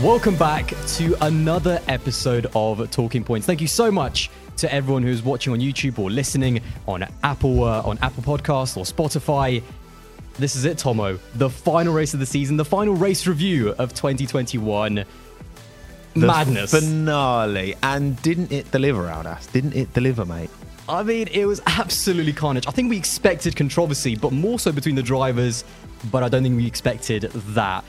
Welcome back to another episode of Talking Points. Thank you so much to everyone who's watching on YouTube or listening on Apple uh, on Apple Podcasts or Spotify. This is it, Tomo. The final race of the season, the final race review of 2021. The Madness. finale. And didn't it deliver, Aldas? Didn't it deliver, mate? I mean, it was absolutely carnage. I think we expected controversy, but more so between the drivers, but I don't think we expected that.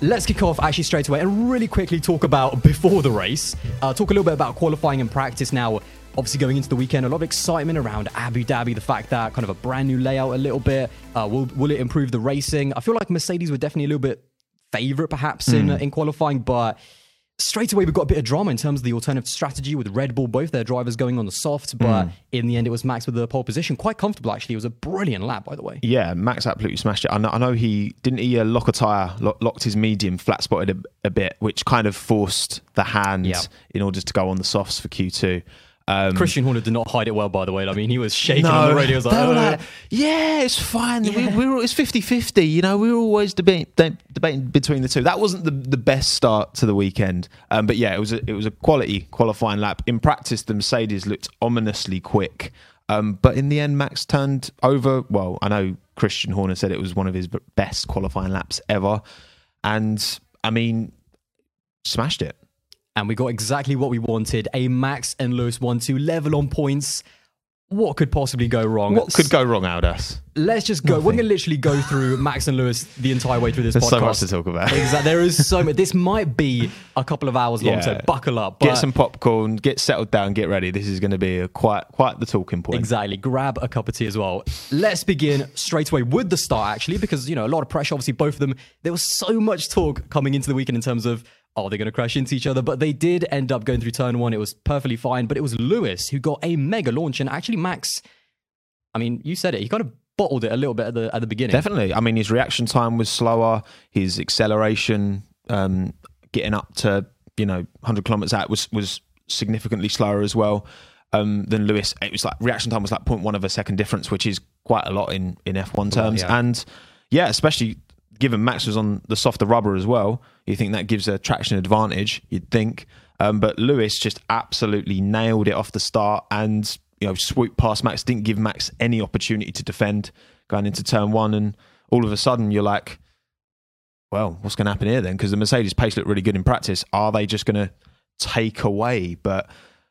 Let's kick off actually straight away and really quickly talk about before the race. Uh, talk a little bit about qualifying and practice now. Obviously, going into the weekend, a lot of excitement around Abu Dhabi. The fact that kind of a brand new layout, a little bit. Uh, will will it improve the racing? I feel like Mercedes were definitely a little bit favorite, perhaps in uh, in qualifying, but straight away we got a bit of drama in terms of the alternative strategy with Red Bull, both their drivers going on the soft, but in the end it was Max with the pole position. Quite comfortable actually. It was a brilliant lap, by the way. Yeah, Max absolutely smashed it. I know, I know he didn't he uh, lock a tyre, lo- locked his medium, flat spotted a, a bit, which kind of forced the hand Yeah. in order to go on the softs for Q2. Um, Christian Horner did not hide it well, by the way. I mean, he was shaking on the radio. Was like, "Oh." like, yeah, it's fine. We, we were, it's 50 50. You know, we were always debate, de- debating between the two. That wasn't the, the best start to the weekend. Um, but yeah, it was, a, it was a quality qualifying lap. In practice, the Mercedes looked ominously quick. Um, but in the end, Max turned over. Well, I know Christian Horner said it was one of his best qualifying laps ever. And I mean, smashed it. And we got exactly what we wanted a Max and Lewis 1 2 level on points. What could possibly go wrong? What could go wrong, Aldas? Let's just go. We're going to literally go through Max and Lewis the entire way through this There's podcast. so much to talk about. Exactly. There is so much. This might be a couple of hours long, so buckle up. Get some popcorn, get settled down, get ready. This is going to be a quite quite the talking point. Exactly. Grab a cup of tea as well. Let's begin straight away with the start, actually, because, you know, a lot of pressure, obviously, both of them. There was so much talk coming into the weekend in terms of, oh, they're going to crash into each other. But they did end up going through turn one. It was perfectly fine. But it was Lewis who got a mega launch. And actually, Max, I mean, you said it. He kind of bottled it a little bit at the, at the beginning. Definitely. I mean, his reaction time was slower. His acceleration, um, getting up to you know 100 kilometers out was was significantly slower as well um, than Lewis. It was like reaction time was like 0.1 of a second difference, which is quite a lot in in F1 terms. yeah. And yeah, especially given Max was on the softer rubber as well, you think that gives a traction advantage. You'd think, um, but Lewis just absolutely nailed it off the start and you know swooped past Max. Didn't give Max any opportunity to defend going into turn one, and all of a sudden you're like, well, what's going to happen here then? Because the Mercedes pace looked really good in practice. Are they just going to take away? But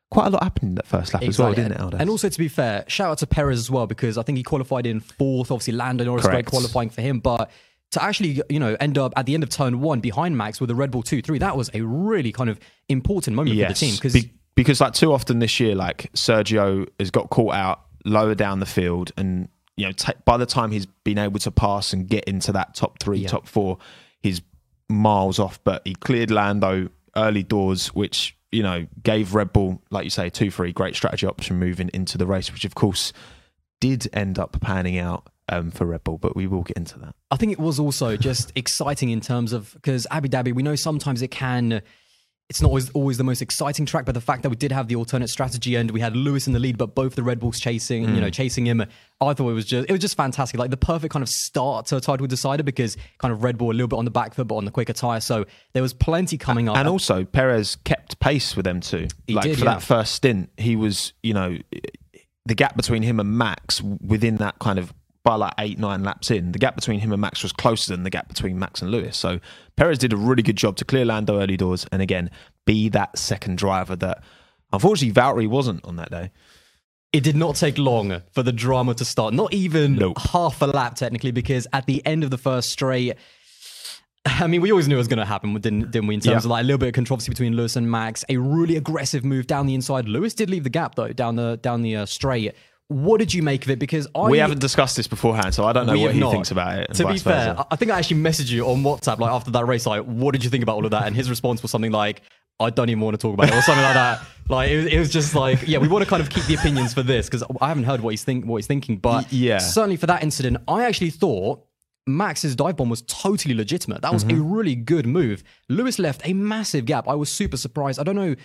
quite a lot happened in that first lap as well, didn't it, Aldo? And also, to be fair, shout out to Perez as well because I think he qualified in fourth. Obviously, Lando Norris great qualifying for him, but to actually, you know, end up at the end of turn one behind Max with a Red Bull two three, that was a really kind of important moment for the team because Be- because like too often this year, like Sergio has got caught out lower down the field, and you know ta by the time he's been able to pass and get into that top three, Yeah. top four, he's miles off. But he cleared Lando early doors, which you know gave Red Bull, like you say, two three great strategy option moving into the race, which of course did end up panning out um, for Red Bull. But we will get into that. I think it was also just exciting in terms of because Abu Dhabi, we know sometimes it can. It's not always, always the most exciting track, but the fact that we did have the alternate strategy and we had Lewis in the lead, but both the Red Bulls chasing, you know, chasing him, I thought it was just it was just fantastic, like the perfect kind of start to a title decider because kind of Red Bull a little bit on the back foot, but on the quicker tire, so there was plenty coming up. And also, Perez kept pace with them too. He like did, for yeah. that first stint, he was, you know, the gap between him and Max within that kind of by like eight, nine laps in, the gap between him and Max was closer than the gap between Max and Lewis. So Perez did a really good job to clear Lando early doors and again be that second driver that unfortunately Valtteri wasn't on that day. it did not take long for the drama to start. Not even Nope. half a lap, technically, because at the end of the first straight, I mean, we always knew it was going to happen, didn't, didn't we? In terms Yeah. of like a little bit of controversy between Lewis and Max, a really aggressive move down the inside. Lewis did leave the gap though, down the down the uh, straight. What did you make of it? Because I We haven't discussed this beforehand, so I don't know what he not. thinks about it. To be fair, versa. I- think I actually messaged you on WhatsApp like after that race, like, what did you think about all of that? And his response was something like, I don't even want to talk about it, or something like that. Like it was, it was just like, yeah, we want to kind of keep the opinions for this because I haven't heard what he's think what he's thinking. But yeah. certainly for that incident, I actually thought Max's dive bomb was totally legitimate. That was a Mm-hmm. really good move. Lewis left a massive gap. I was super surprised. I don't know.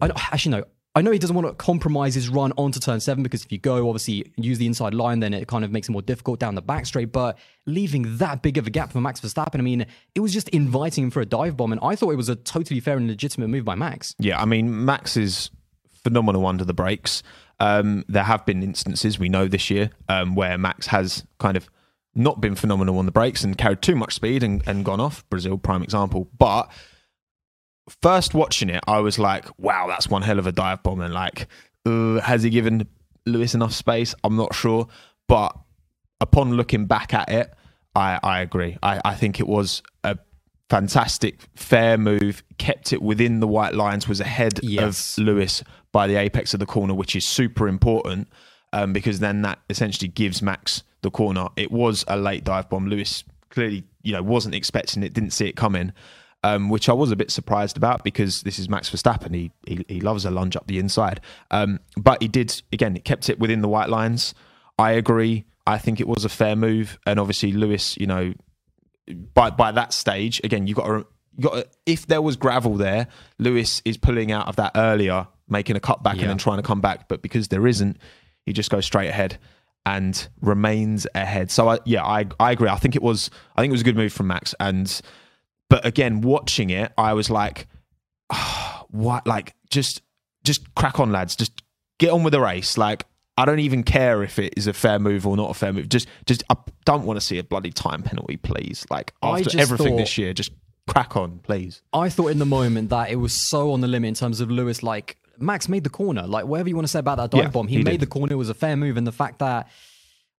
I don't, actually no. I know he doesn't want to compromise his run onto turn seven because if you go, obviously, use the inside line, then it kind of makes it more difficult down the back straight. But leaving that big of a gap for Max Verstappen, I mean, it was just inviting him for a dive bomb. And I thought it was a totally fair and legitimate move by Max. Yeah, I mean, Max is phenomenal under the brakes. Um, there have been instances we know this year um, where Max has kind of not been phenomenal on the brakes and carried too much speed and, and gone off. Brazil, prime example. But first watching it, I was like, wow, that's one hell of a dive bomb. And like, uh, has he given Lewis enough space? I'm not sure. But upon looking back at it, I, I agree. I, I think it was a fantastic, fair move, kept it within the white lines, was ahead Yes. of Lewis by the apex of the corner, which is super important um, because then that essentially gives Max the corner. It was a late dive bomb. Lewis clearly, you know, wasn't expecting it, didn't see it coming. Um, which I was a bit surprised about because this is Max Verstappen. He he, he loves a lunge up the inside, um, but he did again. It kept it within the white lines. I agree. I think it was a fair move, and obviously Lewis, you know, by by that stage, again, you got to you got to, if there was gravel there, Lewis is pulling out of that earlier, making a cutback Yeah. and then trying to come back. But because there isn't, he just goes straight ahead and remains ahead. So I, yeah, I I agree. I think it was I think it was a good move from Max. And but again, watching it, I was like, "Ah, what? Like just just crack on, lads. Just get on with the race. Like. I don't even care if it is a fair move or not a fair move. Just, just I don't want to see a bloody time penalty, please. Like after everything thought- this year, just crack on, please. I thought in the moment that it was so on the limit in terms of Lewis, like Max made the corner. Like whatever you want to say about that dive Yeah, bomb, he, he made did. the corner. It was a fair move, and the fact that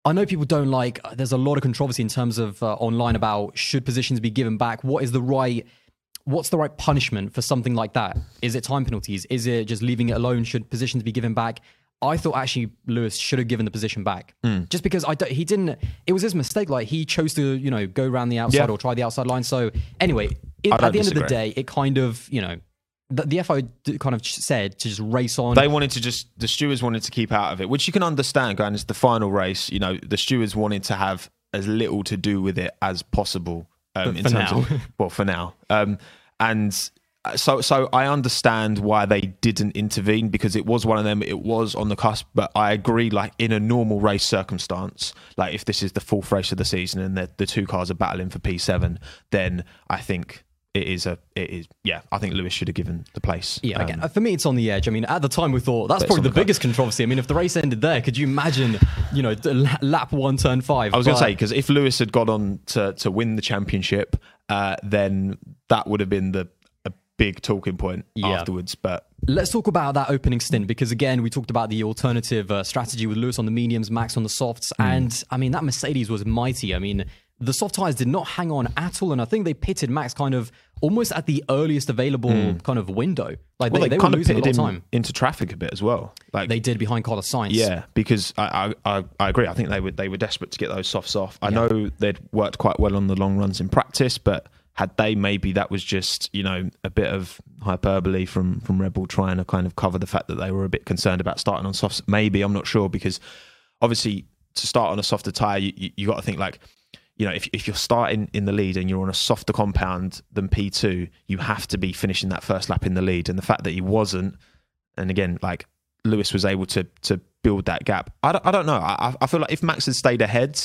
I know people don't like. There's a lot of controversy in terms of uh, online about should positions be given back. What is the right? What's the right punishment for something like that? Is it time penalties? Is it just leaving it alone? Should positions be given back? I thought actually Lewis should have given the position back, Hmm. just because I don't, he didn't. It was his mistake. Like he chose to, you know, go around the outside Yeah. or try the outside line. So anyway, it, at the end of the day, it kind of, you know, the, the FO kind of said to just race on. They wanted to just the stewards wanted to keep out of it, which you can understand. Going, it's the final race. You know, the stewards wanted to have as little to do with it as possible. Um, in terms now. of well, for now, um, and uh, so so I understand why they didn't intervene because it was one of them. It was on the cusp, but I agree. Like in a normal race circumstance, like if this is the fourth race of the season and the, the two cars are battling for P seven, then I think. It is a, it is, yeah. I think Lewis should have given the place. yeah, Um, again, for me, it's on the edge. I mean, at the time, we thought that's probably the the biggest controversy. I mean, if the race ended there, could you imagine, you know, lap one, turn five? I was going to say because if Lewis had gone on to to win the championship, uh, then that would have been the a big talking point Yeah. afterwards. But Let's talk about that opening stint because again, we talked about the alternative uh, strategy with Lewis on the mediums, Max on the softs, Hmm. and I mean that Mercedes was mighty. I mean, the soft tires did not hang on at all, and I think they pitted Max kind of almost at the earliest available hmm. kind of window. Like well, they, they, they were kind of losing a lot pitted of him time. into traffic a bit as well. Like They did behind Carlos Sainz. yeah, because I, I I agree. I think they were they were desperate to get those softs off. I know they'd worked quite well on the long runs in practice, but had they maybe that was just you know a bit of hyperbole from from Red Bull trying to kind of cover the fact that they were a bit concerned about starting on softs. Maybe I'm not sure because obviously to start on a softer tire, you, you, you got to think like. You know, if, if you're starting in the lead and you're on a softer compound than P2, you have to be finishing that first lap in the lead. And the fact that he wasn't, and again, like Lewis was able to to build that gap. I don't, I don't know. I, I feel like if Max had stayed ahead,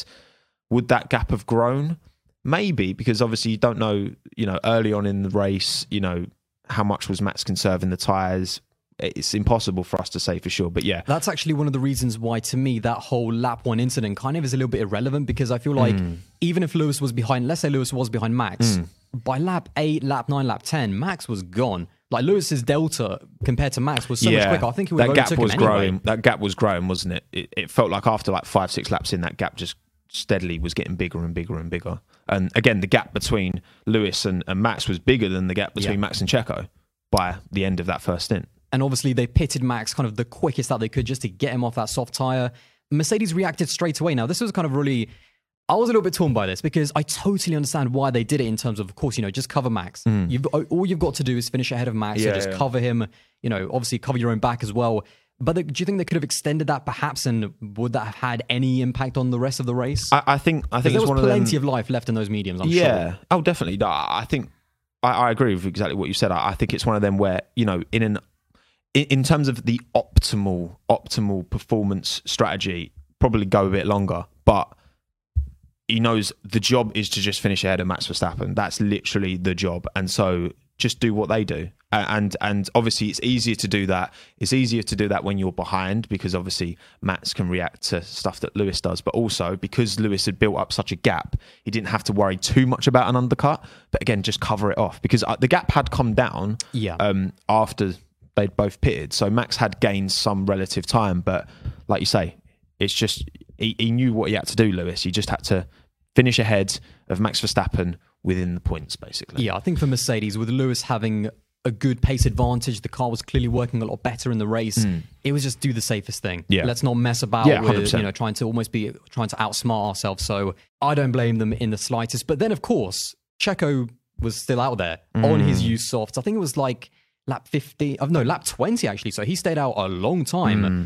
would that gap have grown? Maybe because obviously you don't know. You know, early on in the race, you know how much was Max conserving the tires. It's impossible for us to say for sure. But yeah, That's actually one of the reasons why, to me, that whole lap one incident kind of is a little bit irrelevant because I feel like Hmm. even if Lewis was behind, let's say Lewis was behind Max, by lap eight, lap nine, lap 10, Max was gone. Like Lewis's delta compared to Max was so much quicker. I think he would that gap was anyway. growing. That gap was growing, wasn't it? it? It felt like after like five, six laps in, that gap just steadily was getting bigger and bigger and bigger. And again, the gap between Lewis and, and Max was bigger than the gap between Yeah. Max and Checo by the end of that first stint. And obviously, they pitted Max kind of the quickest that they could just to get him off that soft tire. Mercedes reacted straight away. Now, this was kind of really. I was a little bit torn by this because I totally understand why they did it in terms of, of course, you know, just cover Max. Mm. You've all you've got to do is finish ahead of Max. Yeah, just yeah. cover him. You know, obviously cover your own back as well. But they, do you think they could have extended that perhaps, and would that have had any impact on the rest of the race? I, I think I think there was plenty of them. of life left in those mediums. I'm yeah. sure. Oh, definitely. I think I, I agree with exactly what you said. I, I think it's one of them where you know in an in, in terms of the optimal optimal performance strategy, probably go a bit longer, but he knows the job is to just finish ahead of Max Verstappen. That's literally the job, and so just do what they do. And and obviously it's easier to do that. It's easier to do that when you're behind because obviously Max can react to stuff that Lewis does, but also because Lewis had built up such a gap, he didn't have to worry too much about an undercut. But again, just cover it off because uh, the gap had come down Yeah. um, after they'd both pitted. So Max had gained some relative time, but like you say, it's just he, he knew what he had to do. Lewis, he just had to finish ahead of Max Verstappen within the points, basically. Yeah, I think for Mercedes, with Lewis having a good pace advantage, the car was clearly working a lot better in the race. It was just do the safest thing. Yeah. Let's not mess about Yeah, with 100%. you know trying to almost be trying to outsmart ourselves. So I don't blame them in the slightest. But then of course, Checo was still out there on Hmm. his used softs. I think it was like lap 50, oh, no, lap 20 actually. So he stayed out a long time. Hmm.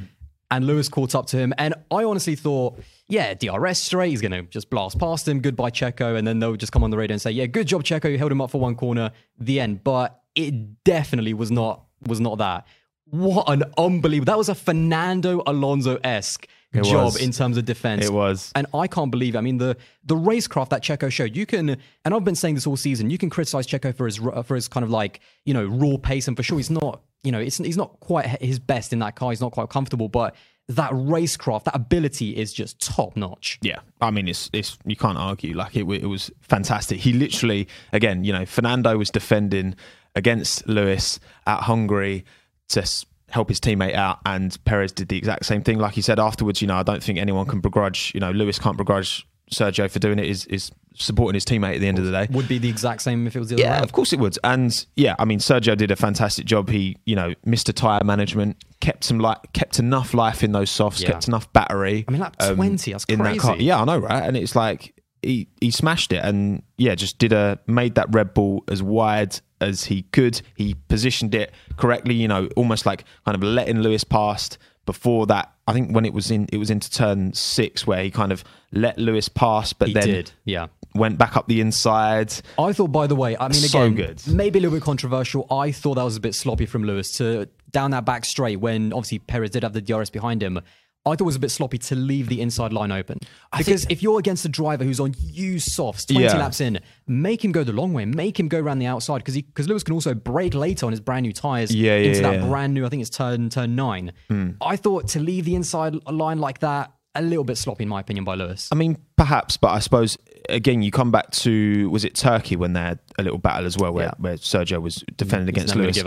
And Lewis caught up to him. And I honestly thought, yeah, DRS straight. He's going to just blast past him. Goodbye, Checo. And then they'll just come on the radio and say, yeah, good job, Checo. You held him up for one corner. The end. But it definitely was not was not that. What an unbelievable. That was a Fernando Alonso esque job was. in terms of defense. It was. And I can't believe it. I mean, the the racecraft that Checo showed, you can, and I've been saying this all season, you can criticize Checo for his for his kind of like you know raw pace, and for sure he's not, you know, it's he's not quite his best in that car. He's not quite comfortable, but that racecraft, that ability is just top notch. Yeah, I mean, it's it's you can't argue. Like it, it was fantastic. He literally, again, you know, Fernando was defending against Lewis at Hungary to help his teammate out, and Perez did the exact same thing. Like he said afterwards, you know, I don't think anyone can begrudge. You know, Lewis can't begrudge Sergio for doing it. Is is supporting his teammate at the end of the day. Would be the exact same if it was the other Yeah, way. of course it would. And yeah, I mean, Sergio did a fantastic job. He, you know, missed a tire management, kept some like kept enough life in those softs, Yeah. kept enough battery. I mean, lap um, 20, that's in that car. crazy. Yeah, I know, right? And it's like he he smashed it, and yeah, just did a made that Red Bull as wide as he could. He positioned it correctly. You know, almost like kind of letting Lewis past. Before that, I think when it was in, it was into turn six where he kind of let Lewis pass, but He then did, yeah. went back up the inside. I thought, by the way, I mean, So again, good. maybe a little bit controversial. I thought that was a bit sloppy from Lewis to down that back straight when obviously Perez did have the DRS behind him. I thought it was a bit sloppy to leave the inside line open. Because if you're against a driver who's on used softs 20 Yeah. laps in, make him go the long way, make him go around the outside because because Lewis can also brake later on his brand new tires Yeah, yeah, into that. Hmm. brand new, I think it's turn turn nine. I thought to leave the inside line like that, a little bit sloppy in my opinion by Lewis. I mean, perhaps, but I suppose again, you come back to was it Turkey when they had a little battle as well, where, where Sergio was defending against Lewis.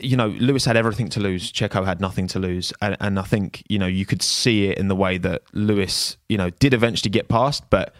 You know, Lewis had everything to lose. Checo had nothing to lose, and, and I think you know you could see it in the way that Lewis, you know, did eventually get past. But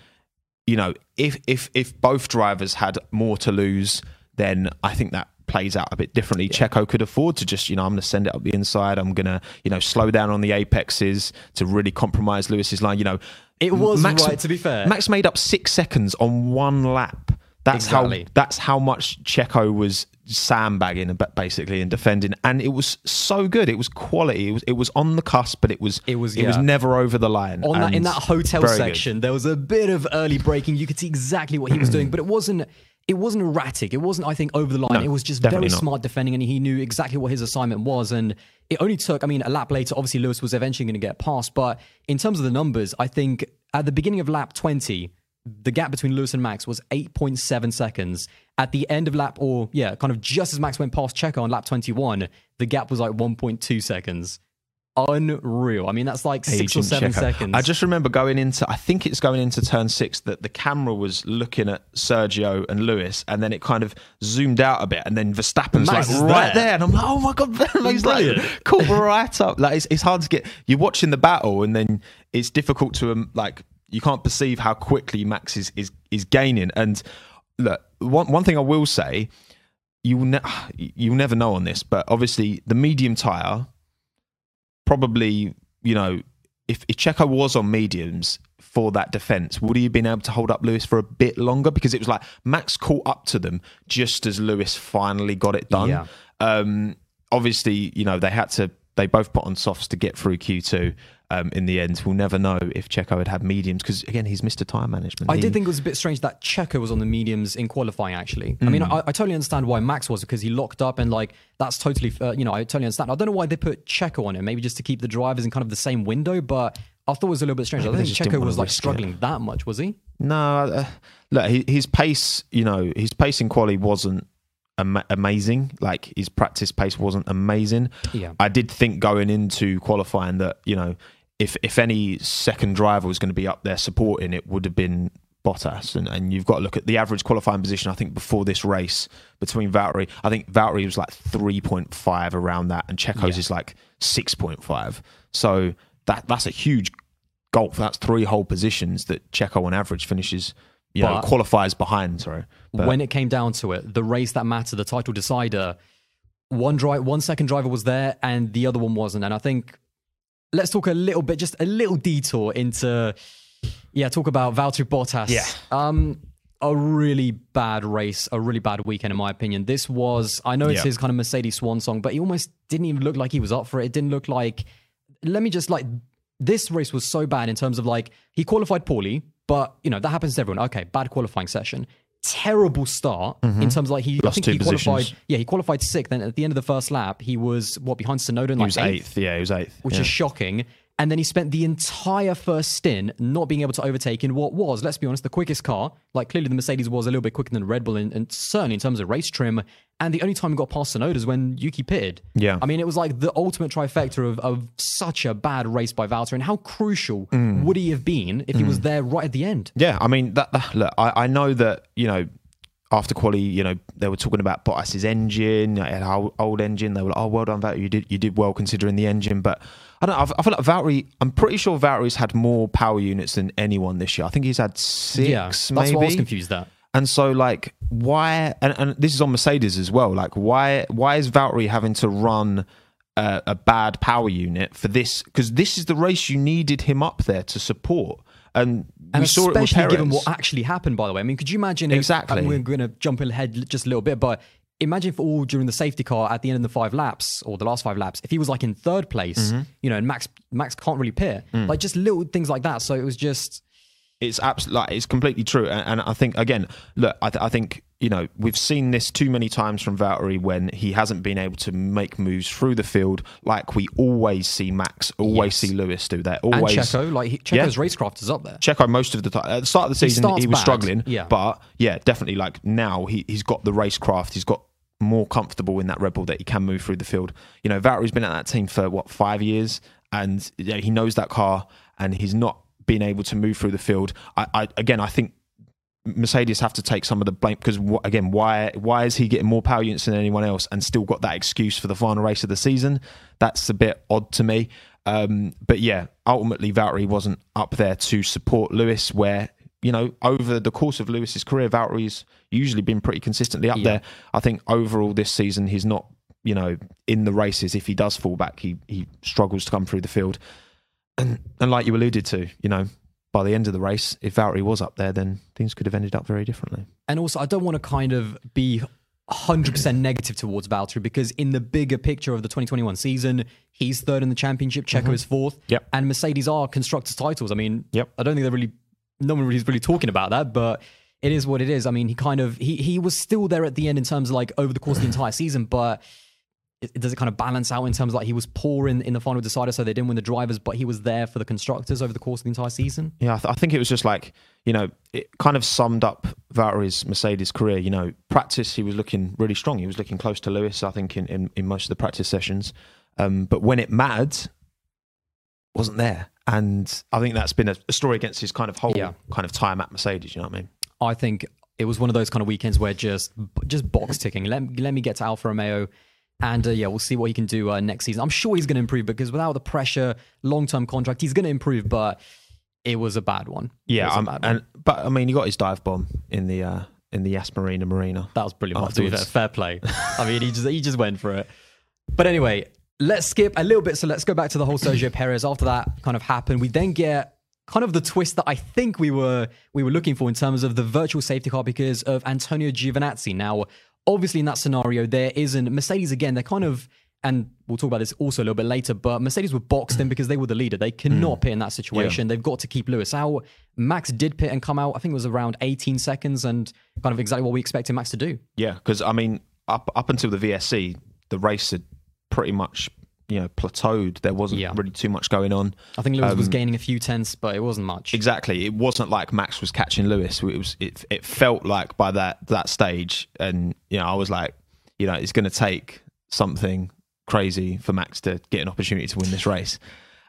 you know, if if if both drivers had more to lose, then I think that plays out a bit differently. Checo could afford to just, you know, I'm going to send it up the inside. I'm going to, you know, slow down on the apexes to really compromise Lewis's line. You know, It was right, to be fair. Max made up six seconds on one lap. That's Exactly. how that's how much Checo was sandbagging ba- basically and defending, and it was so good. It was quality. It was it was on the cusp, but it was It was, it was never over the line. on that in that hotel very good. section there was a bit of early braking you could see exactly what he was doing but it wasn't it wasn't erratic it wasn't i think over the line No, it was just very not. smart defending and he knew exactly what his assignment was and it only took i mean a lap later obviously lewis was eventually going to get past but in terms of the numbers i think at the beginning of lap 20 the gap between Lewis and Max was 8.7 seconds. At the end of lap, or yeah, kind of just as Max went past Checo on lap 21, the gap was like 1.2 seconds. Unreal. I mean, that's like six or seven Checo. seconds. I just remember going into, I think it's going into turn six that the camera was looking at Sergio and Lewis, and then it kind of zoomed out a bit, and then Verstappen's Max like right there. there. and I'm like, oh my god, he's like caught right up. Like it's, it's hard to get. You're watching the battle, and then it's difficult to um, like you can't perceive how quickly Max is is is gaining. And look, one one thing I will say, you will ne- you'll never know on this, but obviously the medium tire probably, you know, if, if Checo was on mediums for that defense, would he have been able to hold up Lewis for a bit longer? Because it was like Max caught up to them just as Lewis finally got it done. Yeah. Um, obviously, you know, they had to, they both put on softs to get through Q2. Um, in the end. We'll never know if Checo had had mediums because again, he's Mr. Tire Management. I He- did think it was a bit strange that Checo was on the mediums in qualifying. Actually, I mean, Hmm. I, I totally understand why Max was because he locked up and like that's totally, uh, you know, I totally understand. I don't know why they put Checo on it, maybe just to keep the drivers in kind of the same window, but. I thought it was a little bit strange. I don't think Checo was like risk it. struggling that much, was he? No, uh, look, his pace, you know, his pace in quali wasn't ama- amazing. Like his practice pace wasn't amazing. Yeah. I did think going into qualifying that you know, if if any second driver was going to be up there supporting, it would have been Bottas. And, and you've got to look at the average qualifying position. I think before this race between Valtteri, I think Valtteri was like three point five around that, and Checo's Yeah. is like six point five. So that that's a huge gulf. That's three whole positions that Checo on average finishes. You know, qualifies behind. Sorry, But- when it came down to it, the race that mattered, the title decider, one drive, one second driver was there, and the other one wasn't. And I think let's talk a little bit, just a little detour into, yeah, talk about Valtteri Bottas. Yeah. Um, a really bad race, a really bad weekend, in my opinion. This was, I know it's his kind of Mercedes swan song, but he almost didn't even look like he was up for it. It didn't look like, let me just like, this race was so bad in terms of like, he qualified poorly, but you know, that happens to everyone. Okay, bad qualifying session. Terrible start in mm-hmm. terms of like he, I Lost think two he qualified. positions. Yeah, he qualified sixth. Then at the end of the first lap, he was what behind Tsunoda, in he was eighth eighth. Yeah, he was eighth. which yeah. is shocking. And then he spent the entire first stint not being able to overtake in what was, let's be honest, the quickest car. Like clearly the Mercedes was a little bit quicker than Red Bull, and, and certainly in terms of race trim. And the only time he got past Tsunoda is when Yuki pitted. Yeah. I mean, it was like the ultimate trifecta of, of such a bad race by Valtteri. And how crucial Mm. would he have been if he was there right at the end? Yeah, I mean, that, that- look, I, I know that you know after quali, you know they were talking about Bottas's engine, an old, old engine. They were like, "Oh, well done, Valtteri. You did you did well considering the engine." But I don't. know, I, feel like Valtteri. I'm pretty sure Valtteri's had more power units than anyone this year. I think he's had six, yeah, that's maybe. what I was confused at. And so, like, why? And, and this is on Mercedes as well. Like, why? Why is Valtteri having to run a, a bad power unit for this? Because this is the race you needed him up there to support. And, And we saw it with especially given what actually happened, by the way. I mean, could you imagine if, Exactly. and we're going to jump ahead just a little bit, but imagine if all during the safety car at the end of the five laps or the last five laps, if he was like in third place, Mm-hmm. you know, and Max Max can't really pit, Mm. like just little things like that. So it was just it's absolutely like, it's completely true and, and i think again look I, th- I think you know we've seen this too many times from Valtteri when he hasn't been able to make moves through the field like we always see max always Yes. see lewis do that and always Checo, like he, Yeah. Checo's racecraft is up there. Checo most of the time at the start of the season he, starts was bad, struggling yeah. but yeah definitely like now he, he's got the racecraft he's got more comfortable in that Red Bull that he can move through the field you know Valtteri's been at that team for what five years and yeah, he knows that car and he's not been able to move through the field I, I again I think Mercedes have to take some of the blame because again, why why is he getting more power units than anyone else and still got that excuse for the final race of the season? That's a bit odd to me. Um, but yeah, ultimately Valtteri wasn't up there to support Lewis, where you know over the course of Lewis's career, Valtteri's usually been pretty consistently up Yeah. there. I think overall this season he's not you know in the races. If he does fall back, he he struggles to come through the field. And and like you alluded to, you know, by the end of the race, if Valtteri was up there, then things could have ended up very differently. And also, I don't want to kind of be 100% negative towards Valtteri because in the bigger picture of the 2021 season, he's third in the championship, Checo is fourth, Mm-hmm. Yep. and Mercedes are constructors titles. I mean, Yep. I don't think they're really, no one really is really talking about that, but it is what it is. I mean, he kind of, he, he was still there at the end in terms of like over the course of the entire season, but it, does it kind of balance out in terms of like he was poor in, in the final decider, so they didn't win the drivers, but he was there for the constructors over the course of the entire season? Yeah, I, th- I think it was just like you know, it kind of summed up Valtteri's Mercedes career. You know, practice he was looking really strong. He was looking close to Lewis, I think, in, in, in most of the practice sessions. Um, but when it mattered, wasn't there. And I think that's been a, a story against his kind of whole Yeah. kind of time at Mercedes. You know what I mean? I think it was one of those kind of weekends where just just box ticking. Let, let me get to Alfa Romeo, and uh, yeah, we'll see what he can do uh, next season. I'm sure he's going to improve because without the pressure, long term contract, he's going to improve. But it was a bad one. Yeah, um, bad one. and but I mean, he got his dive bomb in the uh, in the Yas Marina Marina. that was brilliant. Mark, to be fair. afterwards. Fair play. I mean, he just he just went for it. But anyway, let's skip a little bit. So let's go back to the whole Sergio Perez. After that kind of happened, we then get kind of the twist that I think we were we were looking for in terms of the virtual safety car because of Antonio Giovinazzi. Now, obviously, in that scenario, there isn't Mercedes again. They're kind of and we'll talk about this also a little bit later, but Mercedes were boxed in because they were the leader. They cannot mm. pit in that situation. They've got to keep Lewis out. Max did pit and come out. I think it was around 18 seconds and kind of exactly what we expected Max to do. Yeah, because I mean, up up until the VSC, the race had pretty much you know plateaued. There wasn't Yeah. really too much going on. I think Lewis Um, was gaining a few tenths, but it wasn't much. Exactly. It wasn't like Max was catching Lewis. It was. It, it felt like by that that stage, and you know, I was like, you know, it's going to take something crazy for Max to get an opportunity to win this race.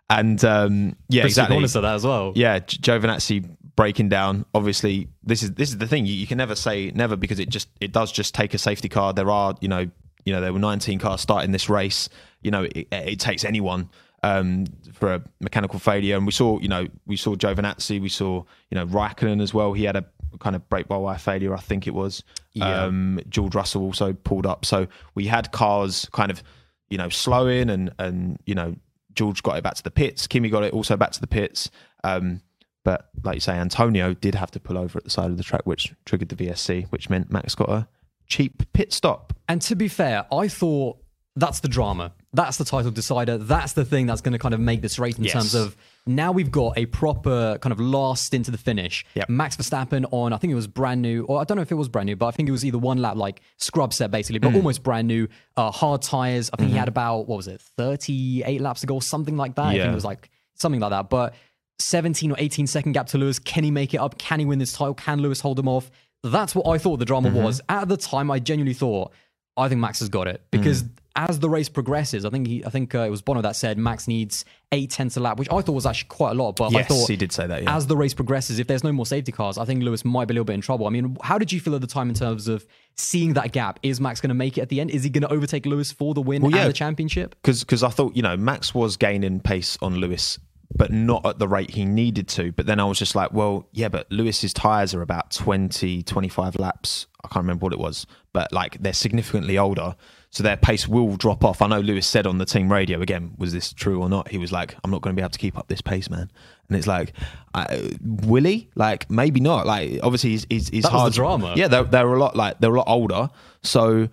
And um, yeah, exactly. Horner said that as well. Yeah, Giovinazzi breaking down. Obviously, this is this is the thing. You, you can never say never because it just it does just take a safety car. There are you know you know there were 19 cars starting this race. You know it, it takes anyone um, for a mechanical failure, and we saw you know we saw Giovinazzi, we saw you know Raikkonen as well. He had a kind of brake by wire failure, I think it was. Yeah. Um, George Russell also pulled up, so we had cars kind of you know slowing and and you know George got it back to the pits. Kimi got it also back to the pits. Um, but like you say, Antonio did have to pull over at the side of the track, which triggered the VSC, which meant Max got a cheap pit stop. And to be fair, I thought that's the drama. That's the title decider. That's the thing that's going to kind of make this race in Yes. terms of now we've got a proper kind of last stint to the finish. Yep. Max Verstappen on, I think it was brand new, or I don't know if it was brand new, but I think it was either one lap, like scrub set basically, but mm. almost brand new, uh, hard tires. I think he mm-hmm. had about, what was it, 38 laps to go, or something like that. I think it was like something like that. But 17 or 18 second gap to Lewis. Can he make it up? Can he win this title? Can Lewis hold him off? That's what I thought the drama mm-hmm. was. At the time, I genuinely thought, I think Max has got it because mm. As the race progresses, I think he, I think uh, it was Bono that said Max needs eight tenths a lap, which I thought was actually quite a lot. But I Yes, thought he did say that. Yeah. as the race progresses, if there's no more safety cars, I think Lewis might be a little bit in trouble. I mean, how did you feel at the time in terms of seeing that gap? Is Max going to make it at the end? Is he going to overtake Lewis for the win Well, yeah. and the championship? because I thought you know Max was gaining pace on Lewis, but not at the rate he needed to. But then I was just like, well, yeah, but Lewis's tires are about 20, 25 laps. I can't remember what it was, but like they're significantly older, so their pace will drop off. I know Lewis said on the team radio again, was this true or not? He was like, I'm not going to be able to keep up this pace, man. And it's like, I, will he? Like maybe not. Like obviously he's he's, he's That was the hard. drama. Yeah, they're, they're a lot like they're a lot older, so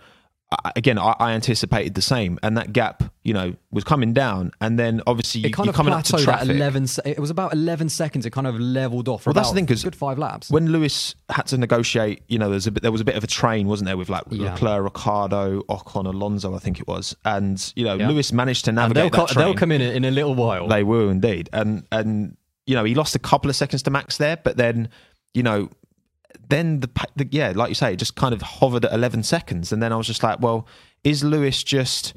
again, I, I anticipated the same, and that gap, you know, was coming down, and then obviously you, It kind of coming up to plateaued at traffic. 11. It was about 11 seconds. It kind of leveled off. For Well, that's the thing thing, 'cause good five laps. When Lewis had to negotiate, you know, there's a bit, there was a bit of a train, wasn't there, with like Yeah. Leclerc, Ricciardo, Ocon, Alonso, I think it was, and you know, Yeah. Lewis managed to navigate they'll, that co- they'll come in in a little while. They were indeed, and and you know, he lost a couple of seconds to Max there, but then, you know. Then the, the yeah, like you say, it just kind of hovered at 11 seconds, and then I was just like, well, is Lewis just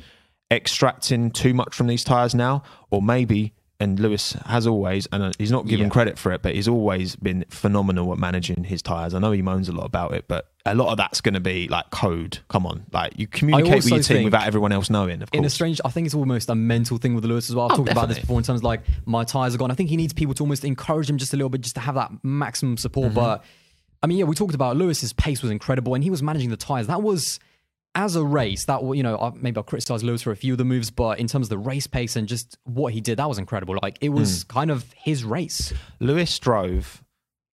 extracting too much from these tires now, or maybe? And Lewis has always, and uh, he's not given Yeah. credit for it, but he's always been phenomenal at managing his tires. I know he moans a lot about it, but a lot of that's going to be like code. Come on, like you communicate with your team without everyone else knowing. Of in a strange, I think it's almost a mental thing with Lewis as well. I've Oh, talked about this before in terms of like my tires are gone. I think he needs people to almost encourage him just a little bit, just to have that maximum support. Mm-hmm. But I mean, yeah, we talked about Lewis's pace was incredible, and he was managing the tires. That was as a race. That you know, maybe I'll criticize Lewis for a few of the moves, but in terms of the race pace and just what he did, that was incredible. Like it was Hmm. kind of his race Lewis drove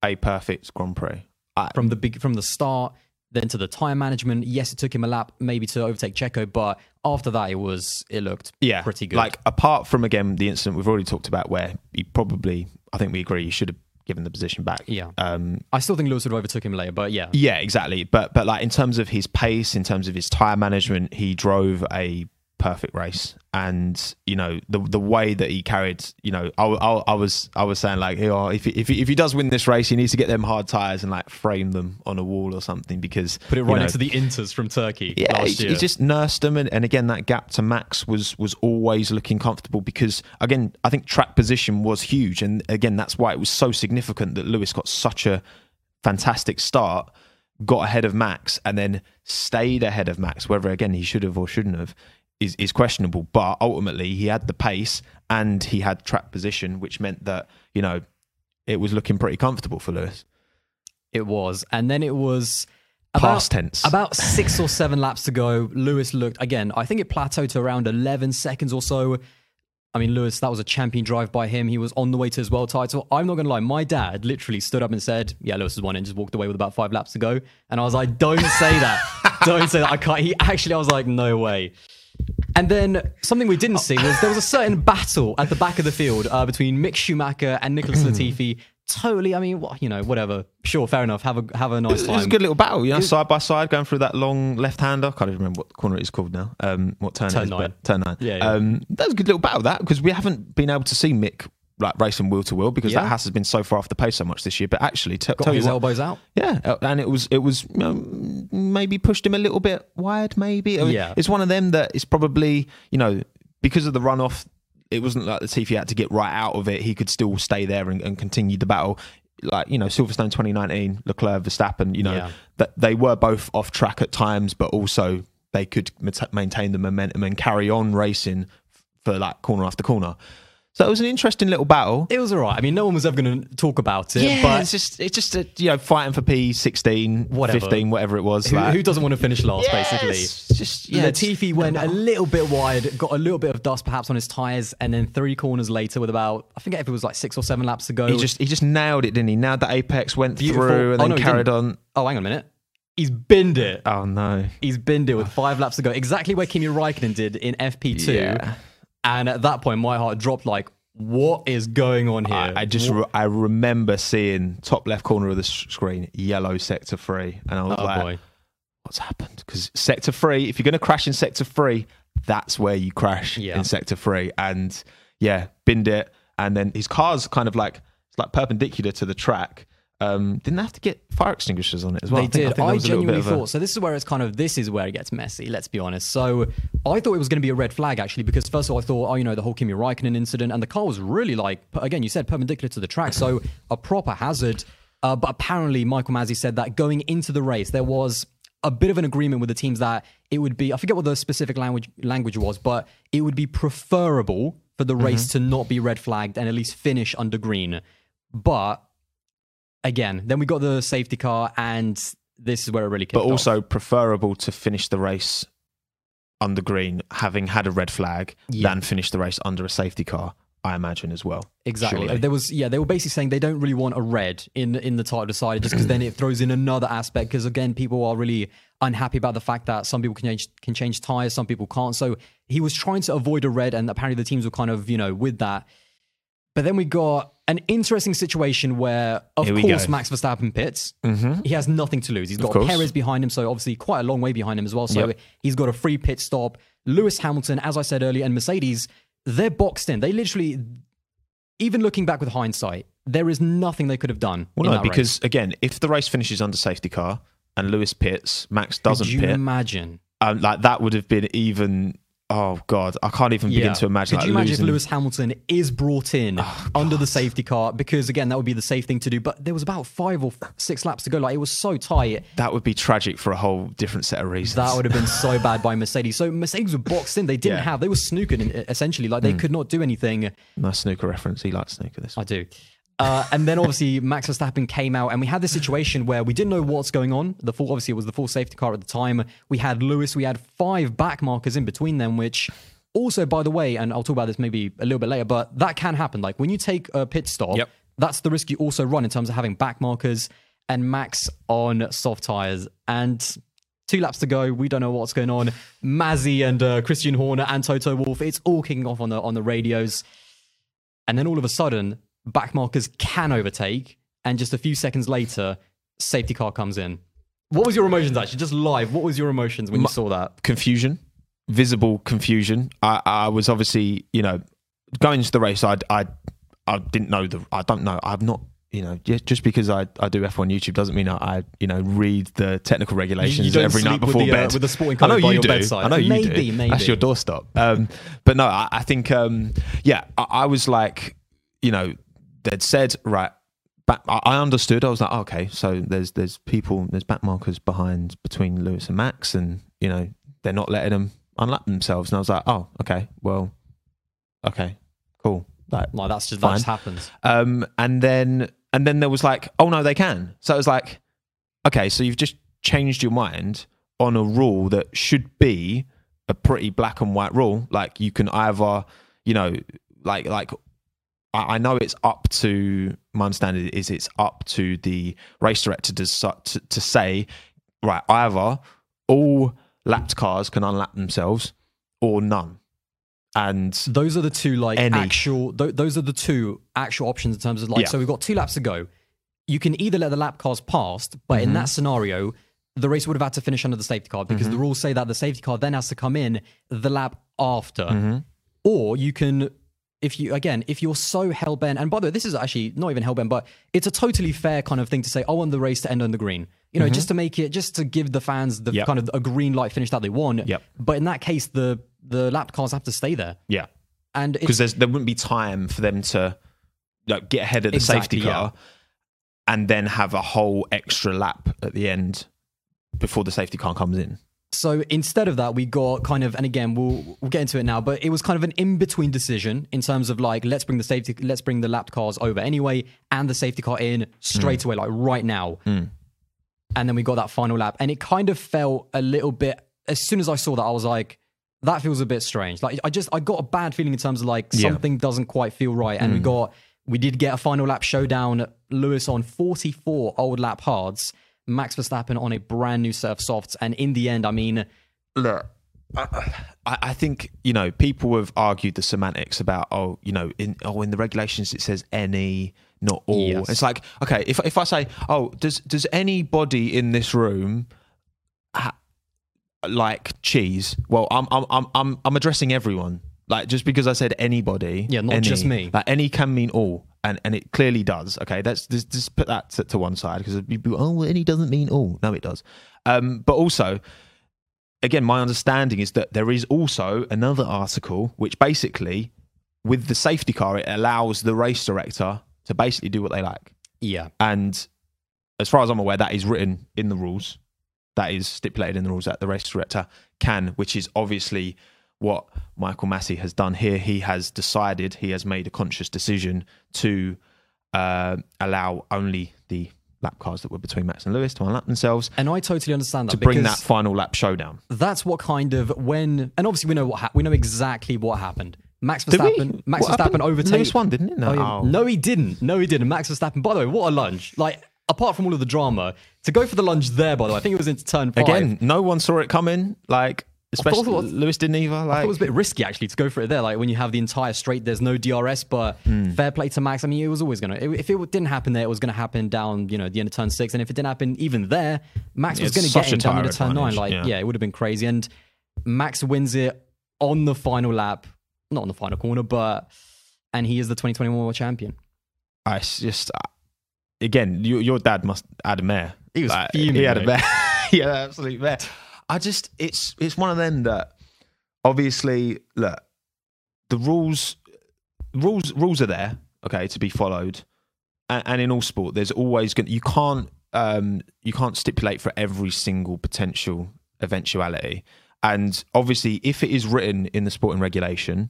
a perfect Grand Prix. I, from the big from the start. Then to the tire management, yes, it took him a lap maybe to overtake Checo, but after that, it was it looked yeah, pretty good. Like apart from again the incident we've already talked about, where he probably, I think we agree, he should have given the position back. Yeah. Um, I still think Lewis would have overtook him later, but yeah, yeah, exactly. But but like in terms of his pace, in terms of his tire management, he drove a perfect race, and you know the the way that he carried, you know, I, I, I was I was saying like, oh, if he, if he, if he does win this race, he needs to get them hard tires and like frame them on a wall or something because Put it you right know, next to the Inters from Turkey Yeah, last he, he just nursed them, and, and again that gap to Max was was always looking comfortable because again I think track position was huge, and again that's why it was so significant that Lewis got such a fantastic start, got ahead of Max, and then stayed ahead of Max. Whether again he should have or shouldn't have is is questionable, but ultimately he had the pace and he had track position, which meant that you know it was looking pretty comfortable for Lewis. it was. And then it was Past about, tense. About six or seven laps to go. Lewis looked, again, I think it plateaued to around 11 seconds or so. I mean, Lewis, that was a champion drive by him. He was on the way to his world title. I'm not going to lie. My dad literally stood up and said, Yeah, Lewis has won and just walked away with about five laps to go. And I was like, Don't say that. Don't say that. I can't. He actually, I was like, No way. And then something we didn't see was there was a certain battle at the back of the field uh, between Mick Schumacher and Nicholas Latifi. Totally, I mean, what you know, whatever. Sure, fair enough. Have a have a nice It time. was a good little battle, you know, side by side, going through that long left-hander. I can't even remember what corner it is called now. Um, what turn, Turn it is, nine. turn nine. Yeah, yeah. Um, that was a good little battle. That because we haven't been able to see Mick like racing wheel to wheel because Yeah. that has been so far off the pace so much this year. But actually, t- Got his what, elbows out. Yeah, uh, and it was it was you know, maybe pushed him a little bit wide. Maybe I mean, Yeah. it's one of them that is probably you know because of the runoff. It wasn't like the Latifi had to get right out of it. He could still stay there and, and continue the battle. Like you know, Silverstone 2019, Leclerc, Verstappen. You know Yeah. that they were both off track at times, but also they could maintain the momentum and carry on racing for like corner after corner. So it was an interesting little battle. It was alright. I mean, no one was ever going to talk about it. Yeah, but it's just it's just a, you know fighting for P sixteen, Whatever. fifteen, whatever it was. who, like- who doesn't want to finish last, Yeah, basically? just yeah, it's- Latifi went a little bit wide, got a little bit of dust perhaps on his tyres, and then three corners later, with about I think if it was like six or seven laps to go. He just he just nailed it, didn't he? Nailed the apex, went Beautiful. through, and Oh, then no, carried on. oh, hang on a minute, he's binned it. Oh no! He's binned it with oh. five laps to go, exactly where Kimi Raikkonen did in FP2. Yeah. And at that point, my heart dropped like, what is going on here? I, I just re- I remember seeing top left corner of the screen, yellow sector three, and I was oh like, boy. "What's happened?" Because sector three, if you're going to crash in sector three, that's where you crash Yeah. in sector three, and yeah, binned it, and then his car's kind of like it's like perpendicular to the track. Um, didn't they have to get fire extinguishers on it as well. They I think, did. I, think I, there was a little genuinely of a- thought so. This is where it's kind of this is where it gets messy. Let's be honest. So I thought it was going to be a red flag actually because first of all I thought oh you know the whole Kimi Raikkonen incident and the car was really like again you said perpendicular to the track so a proper hazard. Uh, but apparently Michael Masi said that going into the race there was a bit of an agreement with the teams that it would be I forget what the specific language language was but it would be preferable for the race to not be red flagged and at least finish under green. But again, then we got the safety car, and this is where it really kicked but off. also preferable to finish the race under green, having had a red flag, Yeah. than finish the race under a safety car. I imagine as well. exactly. surely. There was yeah, they were basically saying they don't really want a red in in the title decider just because then it throws in another aspect. Because again, people are really unhappy about the fact that some people can change can change tires, some people can't. So he was trying to avoid a red, and apparently the teams were kind of you know with that. But then we got an interesting situation where, of Here we course, go. Max Verstappen pits. He has nothing to lose. He's got course. Perez behind him, so obviously quite a long way behind him as well. So Yep. he's got a free pit stop. Lewis Hamilton, as I said earlier, and Mercedes, they're boxed in. They literally, even looking back with hindsight, there is nothing they could have done. Well, in no, that race. because again, if the race finishes under safety car and Lewis pits, Max doesn't Could you pit, imagine? um, like that would have been even. Oh God, I can't even begin to imagine. Could like, you imagine losing- if Lewis Hamilton is brought in Oh, under the safety car? Because again, that would be the safe thing to do. But there was about five or six laps to go. Like it was so tight. That would be tragic for a whole different set of reasons. That would have been so bad by Mercedes. So Mercedes were boxed in. They didn't Yeah. Have. They were snookered in, essentially. Like they hmm. could not do anything. nice snooker reference. He likes snooker. This. I do. Uh, and then obviously Max Verstappen came out, and we had this situation where we didn't know what's going on. The full, obviously, it was the full safety car at the time. We had Lewis. We had five back markers in between them, which also, by the way, and I'll talk about this maybe a little bit later, but that can happen. Like when you take a pit stop, Yep. that's the risk you also run in terms of having back markers and Max on soft tires. And two laps to go, we don't know what's going on. Masi and uh, Christian Horner and Toto Wolff, it's all kicking off on the on the radios. And then all of a sudden, back markers can overtake, and just a few seconds later, safety car comes in. What was your emotions actually? Just live. What was your emotions when you saw that? confusion, visible confusion. I, I was obviously, you know, going into the race. I, I, I didn't know the. I don't know. I've not. You know, just, because I, I do F1 YouTube doesn't mean I, I you know read the technical regulations every night sleep with before the, uh, bed. with the sporting I know you your do. bedside. I know you Maybe, do. maybe. That's your doorstop. Um, but no, I, I think um, yeah, I, I was like, you know, they'd said right. Back, I understood. I was like, okay, so there's there's people, there's back markers behind between Lewis and Max, and you know they're not letting them unlap themselves. And I was like, oh, okay, well, okay, cool. Like, Like that's just that Fine. just happens. um, and then and then there was like, oh no, they can. So it was like, okay, so you've just changed your mind on a rule that should be a pretty black and white rule. Like you can either, you know, like like I I know it's up to my understanding is it's up to the race director to to, to say right either all lapped cars can unlap themselves or none. And Those are the two like Any. actual. Th- those are the two actual options in terms of like. Yeah. So we've got two laps to go. You can either let the lap cars past, but Mm-hmm. in that scenario, the race would have had to finish under the safety car because Mm-hmm. the rules say that the safety car then has to come in the lap after, Mm-hmm. or you can. If you again, if you're so hell bent, and by the way, this is actually not even hell bent, but it's a totally fair kind of thing to say. I want the race to end on the green, you know, just to make it, just to give the fans the Mm-hmm. Yep. kind of a green light finish that they want. Yep. But in that case, the the lap cars have to stay there, yeah, and because there wouldn't be time for them to like, get ahead of the Exactly, safety car and then have a whole extra lap at the end before the safety car comes in. So instead of that, we got kind of, and again, we'll we'll get into it now, but it was kind of an in between decision in terms of like, let's bring the safety, let's bring the lapped cars over anyway, and the safety car in straight hmm. away, like right now. Hmm. And then we got that final lap, and it kind of felt a little bit. As soon as I saw that, I was like, that feels a bit strange. Like I just, I got a bad feeling in terms of like Yeah. something doesn't quite feel right, and we hmm. got, we did get a final lap showdown. Lewis on 44 old lap hards. Max Verstappen on a brand new set of softs. And in the end, I mean, look, I, I think you know people have argued the semantics about oh you know in oh in the regulations it says any not all. Yes. It's like okay if if I say oh does does anybody in this room ha- like cheese? Well I'm I'm I'm I'm I'm addressing everyone. Like just because I said anybody, Yeah, not any, just me. Like any can mean all, and and it clearly does. Okay, that's just, just put that to, to one side because people oh well, any doesn't mean all. No, it does. Um, but also again, my understanding is that there is also another article which basically, with the safety car, it allows the race director to basically do what they like. yeah. And as far as I'm aware, that is written in the rules. That is stipulated in the rules that the race director can, which is obviously what Michael Masi has done here. He has decided, he has made a conscious decision to uh, allow only the lap cars that were between Max and Lewis to unlap themselves And I totally understand that to bring that final lap showdown. that's what kind of when and obviously we know what hap we know exactly what happened. Max? Verstappen, Max What Verstappen happened? overtakes. Lewis won, didn't it? No. Oh, yeah. Oh. no, he didn't. No, he didn't. Max Verstappen. By the way, what a lunge! Like apart from all of the drama, to go for the lunge there. By the way, I think it was into turn five. Again, no one saw it coming. Like, especially was- Lewis didn't either. Like, it was a bit risky actually to go for it there. Like when you have the entire straight, there's no DRS, but Hmm. fair play to Max. I mean, it was always gonna. If it didn't happen there, it was gonna happen down, you know, the end of turn six. And if it didn't happen even there, Max was gonna get in down into turn nine. Like, yeah. yeah. it would have been crazy. And Max wins it on the final lap, not on the final corner, but and he is the 2021 world champion. I just uh, again, you, your dad must had a mare. He was Like, fuming, He had a mare. he had an absolute mare. I just, it's it's one of them that obviously look the rules, rules, rules are there. Okay, to be followed, and, and in all sport, there's always going. You can't um you can't stipulate for every single potential eventuality. And obviously, if it is written in the sporting regulation,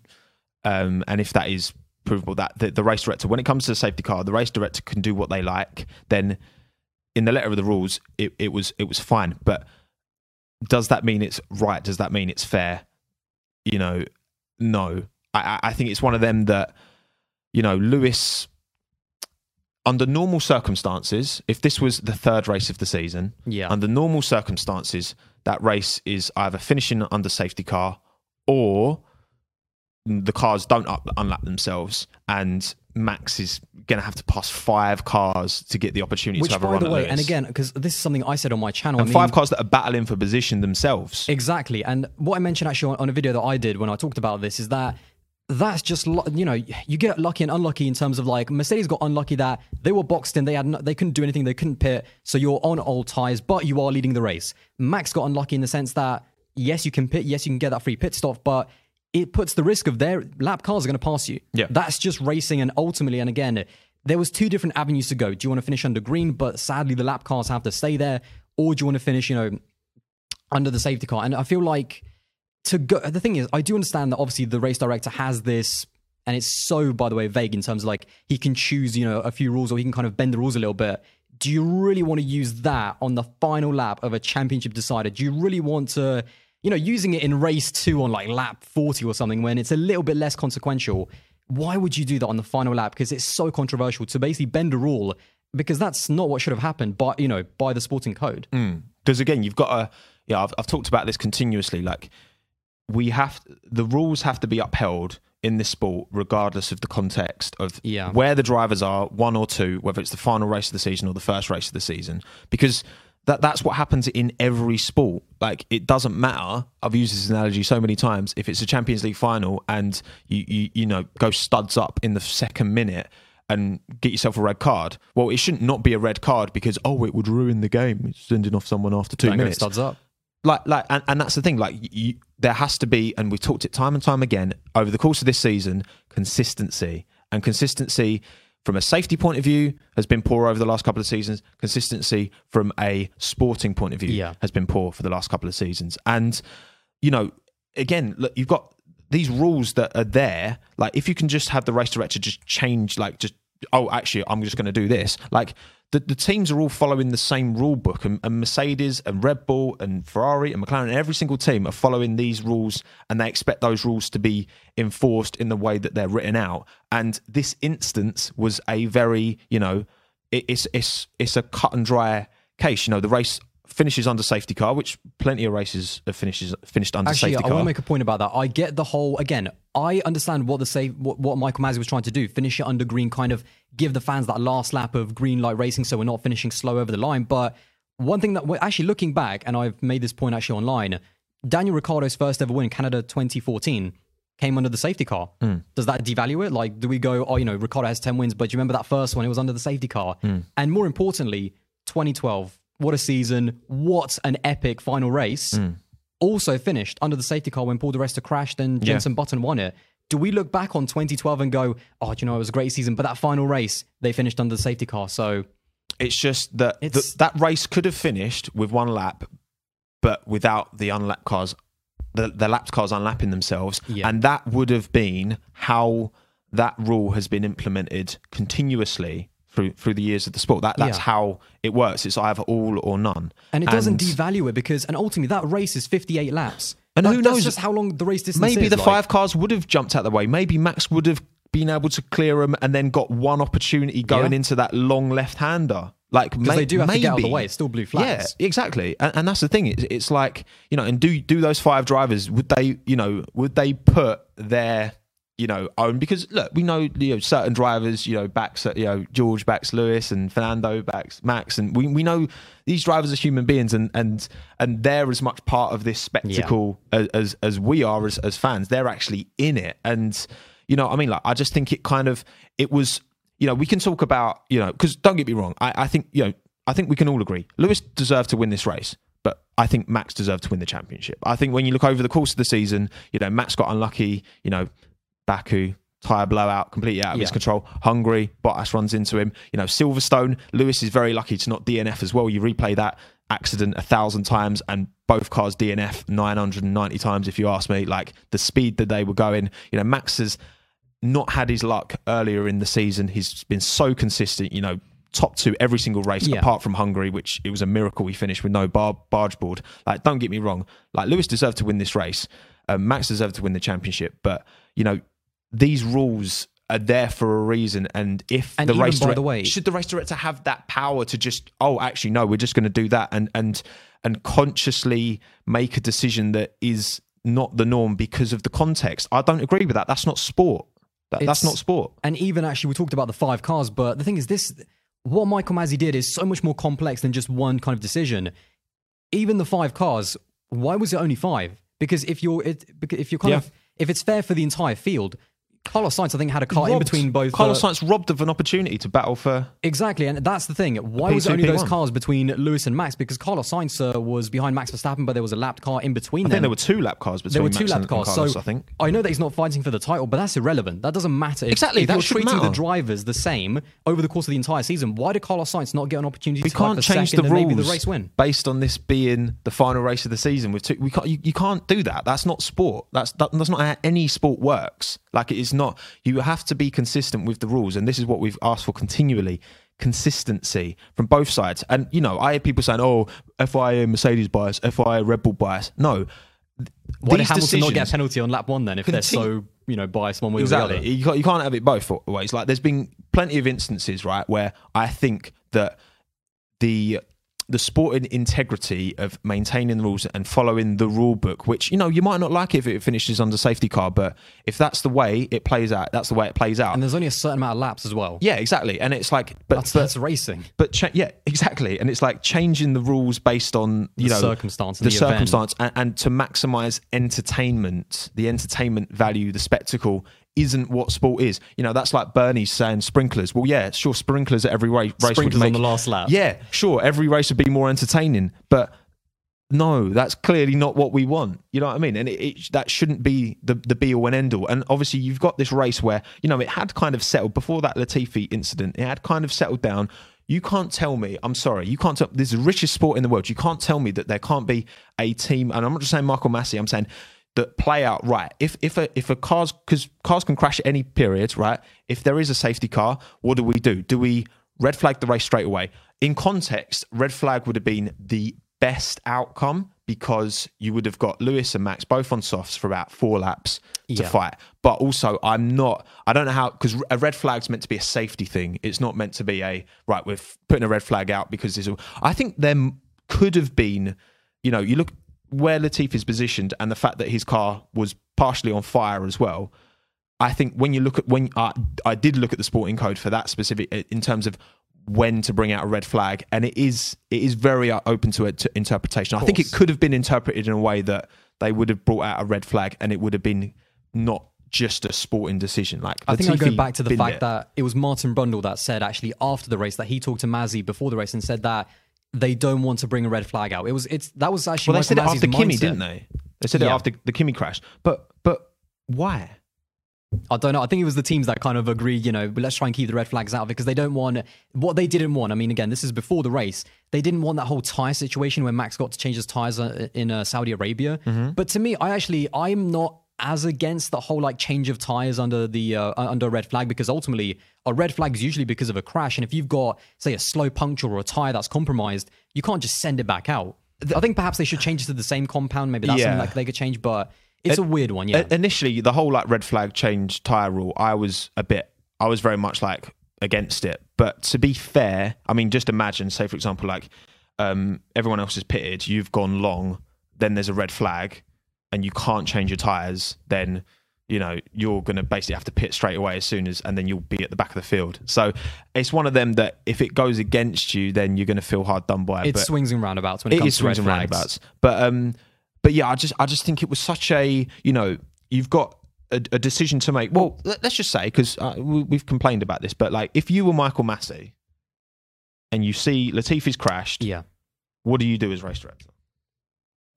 um, and if that is provable that the, the race director, when it comes to the safety car, the race director can do what they like, then in the letter of the rules, it, it was it was fine. But does that mean it's right? Does that mean it's fair? You know, no. I, I think it's one of them that, you know, Lewis. Under normal circumstances, if this was the third race of the season, Yeah. under normal circumstances, that race is either finishing under safety car or the cars don't up, unlap themselves, and Max is going to have to pass five cars to get the opportunity Which, to have a by run the at way, and again, because this is something I said on my channel. and I mean, five cars that are battling for position themselves. Exactly. And what I mentioned actually on, on a video that I did when I talked about this is that that's just you know you get lucky and unlucky in terms of like Mercedes got unlucky that they were boxed in they had no, they couldn't do anything they couldn't pit so you're on old tires but you are leading the race. Max got unlucky in the sense that yes you can pit yes you can get that free pit stop but it puts the risk of their lap cars are going to pass you. Yeah. That's just racing and ultimately and again there was two different avenues to go. Do you want to finish under green but sadly the lap cars have to stay there or do you want to finish you know under the safety car. And I feel like to go, the thing is, I do understand that obviously the race director has this, and it's so, by the way, vague in terms of like he can choose, you know, a few rules or he can kind of bend the rules a little bit. Do you really want to use that on the final lap of a championship decider? Do you really want to, you know, using it in race two on like lap 40 or something when it's a little bit less consequential? Why would you do that on the final lap? Because it's so controversial to basically bend a rule because that's not what should have happened by, you know, by the sporting code. Mm. Because again, you've got to. Yeah, I've, I've talked about this continuously. Like we have the rules have to be upheld in this sport, regardless of the context of Yeah. where the drivers are, one or two, whether it's the final race of the season or the first race of the season, because that that's what happens in every sport. Like it doesn't matter. I've used this analogy so many times. If it's a Champions League final and you you you know go studs up in the second minute and get yourself a red card, well, it shouldn't not be a red card because oh, it would ruin the game. It's sending off someone after 2 Don't minutes studs up. like like and, and that's the thing like you, there has to be and we've talked it time and time again over the course of this season consistency and consistency from a safety point of view has been poor over the last couple of seasons. Consistency from a sporting point of view Yeah. has been poor for the last couple of seasons. And you know again look you've got these rules that are there. Like if you can just have the race director just change like just oh actually i'm just going to do this like the, the teams are all following the same rule book and, and mercedes and red bull and ferrari and mclaren and every single team are following these rules and they expect those rules to be enforced in the way that they're written out. And this instance was a very you know it, it's it's it's a cut and dry case. You know the race finishes under safety car which plenty of races have finishes finished under Actually, safety car. I want to make a point about that. I get the whole again. I understand what the say what, what Michael Masi was trying to do. Finish it under green, kind of give the fans that last lap of green light racing, so we're not finishing slow over the line. But one thing that we're actually looking back, and I've made this point actually online. Daniel Ricciardo's first ever win, Canada 2014, came under the safety car. Hmm. Does that devalue it? Like, do we go, oh, you know, Ricciardo has 10 wins, but do you remember that first one? It was under the safety car. Hmm. And more importantly, 2012, what a season. What an epic final race. Hmm. Also finished under the safety car when Paul Resta crashed and Yeah. Jenson Button won it. Do we look back on 2012 and go, oh, do you know, it was a great season, but that final race, they finished under the safety car. So, It's just that th- It's- that race could have finished with one lap, but without the unlapped cars, the, the lapped cars unlapping themselves, Yeah. and that would have been how that rule has been implemented continuously through through the years of the sport. That that's Yeah. how it works. It's either all or none, and it doesn't devalue it because, and ultimately, that race is 58 laps. And Like, who knows- just how long the race distance is Maybe is. the like- five cars would have jumped out the way. Maybe Max would have been able to clear them and then got one opportunity going Yeah. into that long left hander. Like may- they do have to get out of the way. It's still blue flags. Yeah, exactly. And, and that's the thing. It's, it's like you know, and do do those five drivers? Would they, you know, would they put their you know own? Because look, we know you know certain drivers, you know, backs you know George backs Lewis and Fernando backs Max, and we we know these drivers are human beings, and and and they're as much part of this spectacle as, as as we are as as fans. They're actually in it, and you know, I mean, like I just think it kind of it was you know, we can talk about, you know, because don't get me wrong, I, I think, you know, I think we can all agree Lewis deserved to win this race, but I think Max deserved to win the championship. I think when you look over the course of the season, you know, Max got unlucky, you know, Baku, tyre blowout, completely out of his control. Hungary, Bottas runs into him. You know, Silverstone, Lewis is very lucky to not DNF as well. You replay that accident a thousand times and both cars DNF 990 times, if you ask me. Like the speed that they were going, you know, Max has not had his luck earlier in the season. He's been so consistent, you know, top two every single race Yeah. apart from Hungary, which it was a miracle he finished with no bar- barge board. Like, don't get me wrong, like Lewis deserved to win this race. Um, Max deserved to win the championship, but you know, these rules are there for a reason. And if And the race by the way- should the race director have that power to just, oh, actually, no, we're just going to do that, and and and consciously make a decision that is not the norm because of the context? I don't agree with that. That's not sport. That, that's not sport. And even actually, we talked about the five cars, but the thing is, this what Michael Masi did is so much more complex than just one kind of decision. Even the five cars, why was it only five? Because if you're it, because if you're kind Yeah. of if it's fair for the entire field, Carlos Sainz I think had a car in between both. Carlos uh, Sainz robbed of an opportunity to battle for. Exactly, and that's the thing. Why P2, was it only those P1? cars between Lewis and Max? Because Carlos Sainz uh, was behind Max Verstappen, but there was a lapped car in between I them. think there were two lap cars between There were Max two lap and cars. Carlos, so I think. I know that he's not fighting for the title, but that's irrelevant. That doesn't matter. If, Exactly, If that you're treating the drivers the same over the course of the entire season, why did Carlos Sainz not get an opportunity We to fight can't change the rules the race win? based on this being the final race of the season. With two, we can't. You, you can't do that. That's not sport. That's that, that's not how any sport works. Like it is not. You have to be consistent with the rules, and this is what we've asked for continually. Consistency from both sides, and you know, I hear people saying, "Oh, FIA Mercedes bias, FIA Red Bull bias." No, Why did Hamilton not get a penalty on lap one then if they're so you know biased one way or the other? You can't, you can't have it both ways. Like there's been plenty of instances, right, where I think that the the sporting integrity of maintaining the rules and following the rule book, which you know you might not like if it finishes under safety car, but if that's the way it plays out, that's the way it plays out. And there's only a certain amount of laps as well. yeah, exactly. And it's like, but That's, but, that's racing. but cha- yeah, exactly. And it's like changing the rules based on you The know circumstance the, the circumstance, and, and to maximize entertainment, the entertainment value, the spectacle isn't what sport is. You know, that's like Bernie saying sprinklers. Well, yeah, sure, sprinklers at every race, Sprinklers make on the last lap. Yeah, sure, every race would be more entertaining, but no, that's clearly not what we want. You know what I mean? And it, it, that shouldn't be the, the be all and end all. And obviously, you've got this race where, you know, it had kind of settled before that Latifi incident, it had kind of settled down. You can't tell me, I'm sorry, you can't tell, this is the richest sport in the world. You can't tell me that there can't be a team, and I'm not just saying Michael Masi, I'm saying that play out right. If if a if a car's because cars can crash at any period, right? If there is a safety car, what do we do? Do we red flag the race straight away? In context, red flag would have been the best outcome because you would have got Lewis and Max both on softs for about four laps to Yeah. fight. But also, I'm not. I don't know how because a red flag's meant to be a safety thing. It's not meant to be a right. We're putting a red flag out because there's. A, I think there could have been. You know, you look where Latif is positioned and the fact that his car was partially on fire as well. I think when you look at when I I did look at the sporting code for that specific in terms of when to bring out a red flag, and it is it is very uh, open to, it, to interpretation. I think it could have been interpreted in a way that they would have brought out a red flag, and it would have been not just a sporting decision. Like I think I go back to the fact it. that it was Martin Brundle that said actually after the race that he talked to Masi before the race and said that they don't want to bring a red flag out. It was it's that was actually well, they said it after Kimmy, didn't they? They said it after the Kimmy crash, but but why? I don't know. I think it was the teams that kind of agreed, you know, let's try and keep the red flags out of it because they don't want what they didn't want. I mean, again, this is before the race. They didn't want that whole tire situation where Max got to change his tires uh, in uh, Saudi Arabia. Mm-hmm. But to me, I actually I'm not as against the whole like change of tires under the uh, under a red flag because ultimately a red flag is usually because of a crash, and if you've got say a slow puncture or a tire that's compromised, you can't just send it back out. I think perhaps they should change it to the same compound. Maybe that's Yeah. something like they could change, but it's a weird one. Yeah. Initially the whole like red flag change tire rule i was a bit i was very much like against it but to be fair i mean just imagine say for example like um everyone else is pitted you've gone long then there's a red flag and you can't change your tires then you know you're going to basically have to pit straight away as soon as and then you'll be at the back of the field so it's one of them that if it goes against you then you're going to feel hard done by It swings and roundabouts when it, it comes is to red swings and flags. roundabouts. But um, but yeah, I just I just think it was such a you know you've got a, a decision to make. Well, let, us just say because uh, we, we've complained about this, but like if you were Michael Masi and you see Latifi's crashed, Yeah. what do you do as race director?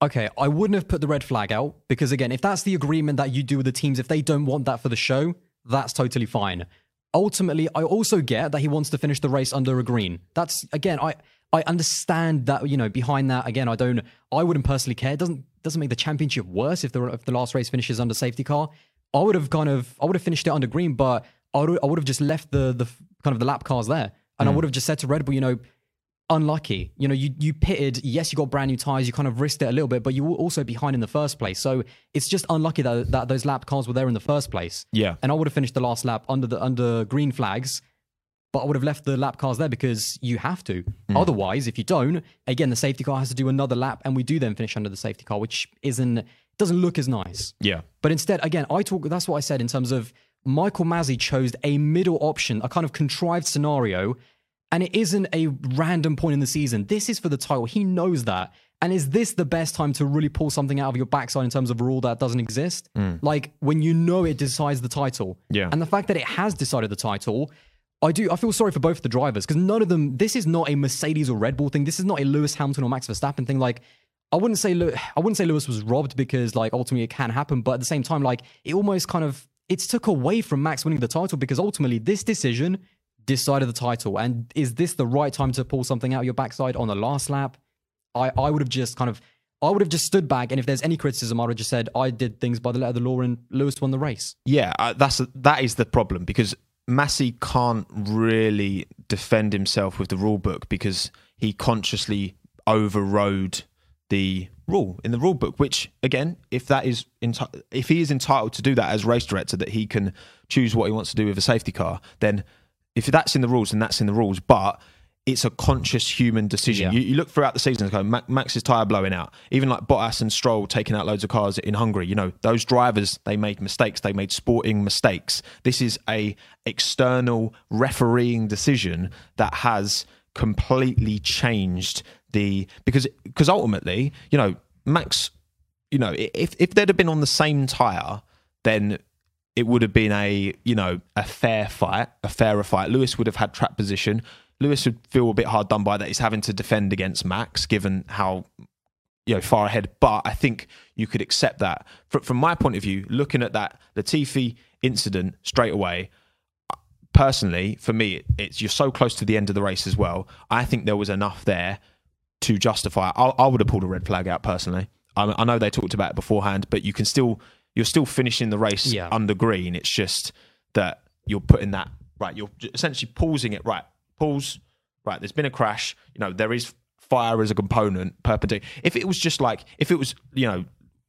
Okay, I wouldn't have put the red flag out because again, if that's the agreement that you do with the teams, if they don't want that for the show, that's totally fine. Ultimately, I also get that he wants to finish the race under a green. That's again, I I understand that you know behind that. Again, I don't, I wouldn't personally care. It doesn't doesn't make the championship worse if the if the last race finishes under safety car. I would have kind of I would have finished it under green, but I would I would have just left the the kind of the lap cars there, and I hmm. would have just said to Red Bull, you know, unlucky. You know, you you pitted. Yes, you got brand new tires. You kind of risked it a little bit, but you were also behind in the first place. So it's just unlucky that that those lap cars were there in the first place. Yeah. And I would have finished the last lap under the under green flags, but I would have left the lap cars there because you have to. Hmm. Otherwise, if you don't, again, the safety car has to do another lap, and we do then finish under the safety car, which isn't doesn't look as nice. Yeah, But instead, again, I talk. That's what I said in terms of Michael Masi chose a middle option, a kind of contrived scenario, and it isn't a random point in the season. This is for the title. He knows that. And is this the best time to really pull something out of your backside in terms of a rule that doesn't exist? Mm. Like when you know it decides the title. Yeah. And the fact that it has decided the title, I do. I feel sorry for both the drivers because none of them. This is not a Mercedes or Red Bull thing. This is not a Lewis Hamilton or Max Verstappen thing. Like, I wouldn't say. I wouldn't say Lewis was robbed because, like, ultimately it can happen. But at the same time, like, it almost kind of it's took away from Max winning the title because ultimately this decision decided the title. And is this the right time to pull something out of your backside on the last lap? I I would have just kind of. I would have just stood back, and if there's any criticism, I would have just said I did things by the letter of the law, and Lewis won the race. yeah. Uh, that's that is the problem because Masi can't really defend himself with the rule book because he consciously overrode the rule in the rule book. Which again, if that is enti- if he is entitled to do that as race director, that he can choose what he wants to do with a safety car, then if that's in the rules, then that's in the rules. But it's a conscious human decision. Yeah. You, you look throughout the season, go, Ma- Max's tire blowing out. Even like Bottas and Stroll taking out loads of cars in Hungary. You know, those drivers they made mistakes. They made sporting mistakes. This is a external refereeing decision that has completely changed the because because ultimately, you know, Max, you know, if if they'd have been on the same tire, then it would have been a you know a fair fight, a fairer fight. Lewis would have had track position. Lewis would feel a bit hard done by that. He's having to defend against Max, given how you know far ahead. But I think you could accept that. From, from my point of view, looking at that Latifi incident straight away, personally, for me, it's you're so close to the end of the race as well. I think there was enough there to justify. I, I would have pulled a red flag out personally. I, I know they talked about it beforehand, but you can still you're still finishing the race Yeah. under green. It's just that you're putting that right. You're essentially pausing it. Right, pause. Right, there's been a crash. You know there is fire as a component perpendicular. If it was just like if it was you know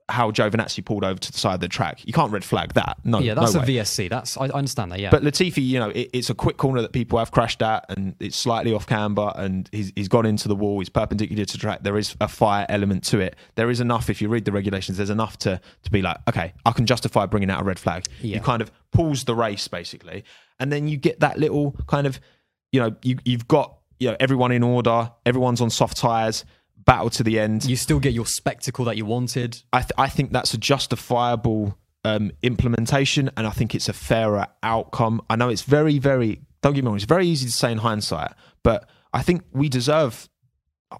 how Giovinazzi pulled over to the side of the track, you can't red flag that. No, Yeah, that's no a way. VSC. That's I understand that. Yeah, But Latifi, you know, it, it's a quick corner that people have crashed at, and it's slightly off camber, and he's he's gone into the wall. He's perpendicular to track. There is a fire element to it. There is enough. If you read the regulations, there's enough to to be like, okay, I can justify bringing out a red flag. Yeah. You kind of pause the race basically, and then you get that little kind of, you know, you you've got you know everyone in order, everyone's on soft tires, battle to the end. you still get your spectacle that you wanted. I, th- I think that's a justifiable um, implementation, and I think it's a fairer outcome. I know it's very, very. Don't get me wrong; it's very easy to say in hindsight, but I think we deserve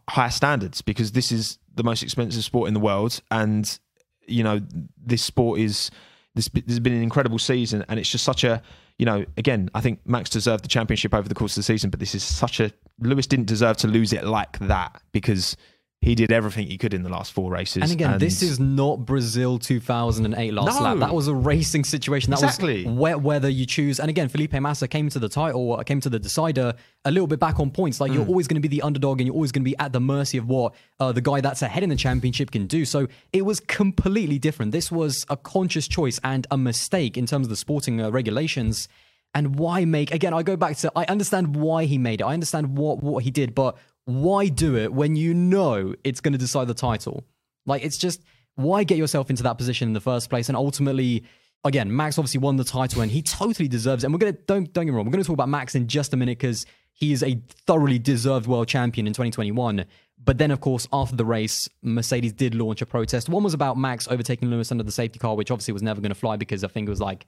higher standards because this is the most expensive sport in the world, and you know this sport is. This, this has been an incredible season, and it's just such a. You know, again, I think Max deserved the championship over the course of the season, but this is such a. Lewis didn't deserve to lose it like that because he did everything he could in the last four races. And again, this is not Brazil 2008 last No. lap. That was a racing situation. That Exactly. was wet weather you choose. And again, Felipe Massa came to the title, uh, came to the decider a little bit back on points. Like you're Mm. always going to be the underdog and you're always going to be at the mercy of what uh, the guy that's ahead in the championship can do. So it was completely different. This was a conscious choice and a mistake in terms of the sporting uh, regulations. And why make again? I go back to I understand why he made it. I understand what what he did, but why do it when you know it's going to decide the title? Like it's just why get yourself into that position in the first place? And ultimately, again, Max obviously won the title and he totally deserves it. And we're gonna don't don't get me wrong, we're gonna talk about Max in just a minute because he is a thoroughly deserved world champion in 2021. But then, of course, after the race, Mercedes did launch a protest. One was about Max overtaking Lewis under the safety car, which obviously was never going to fly because I think it was like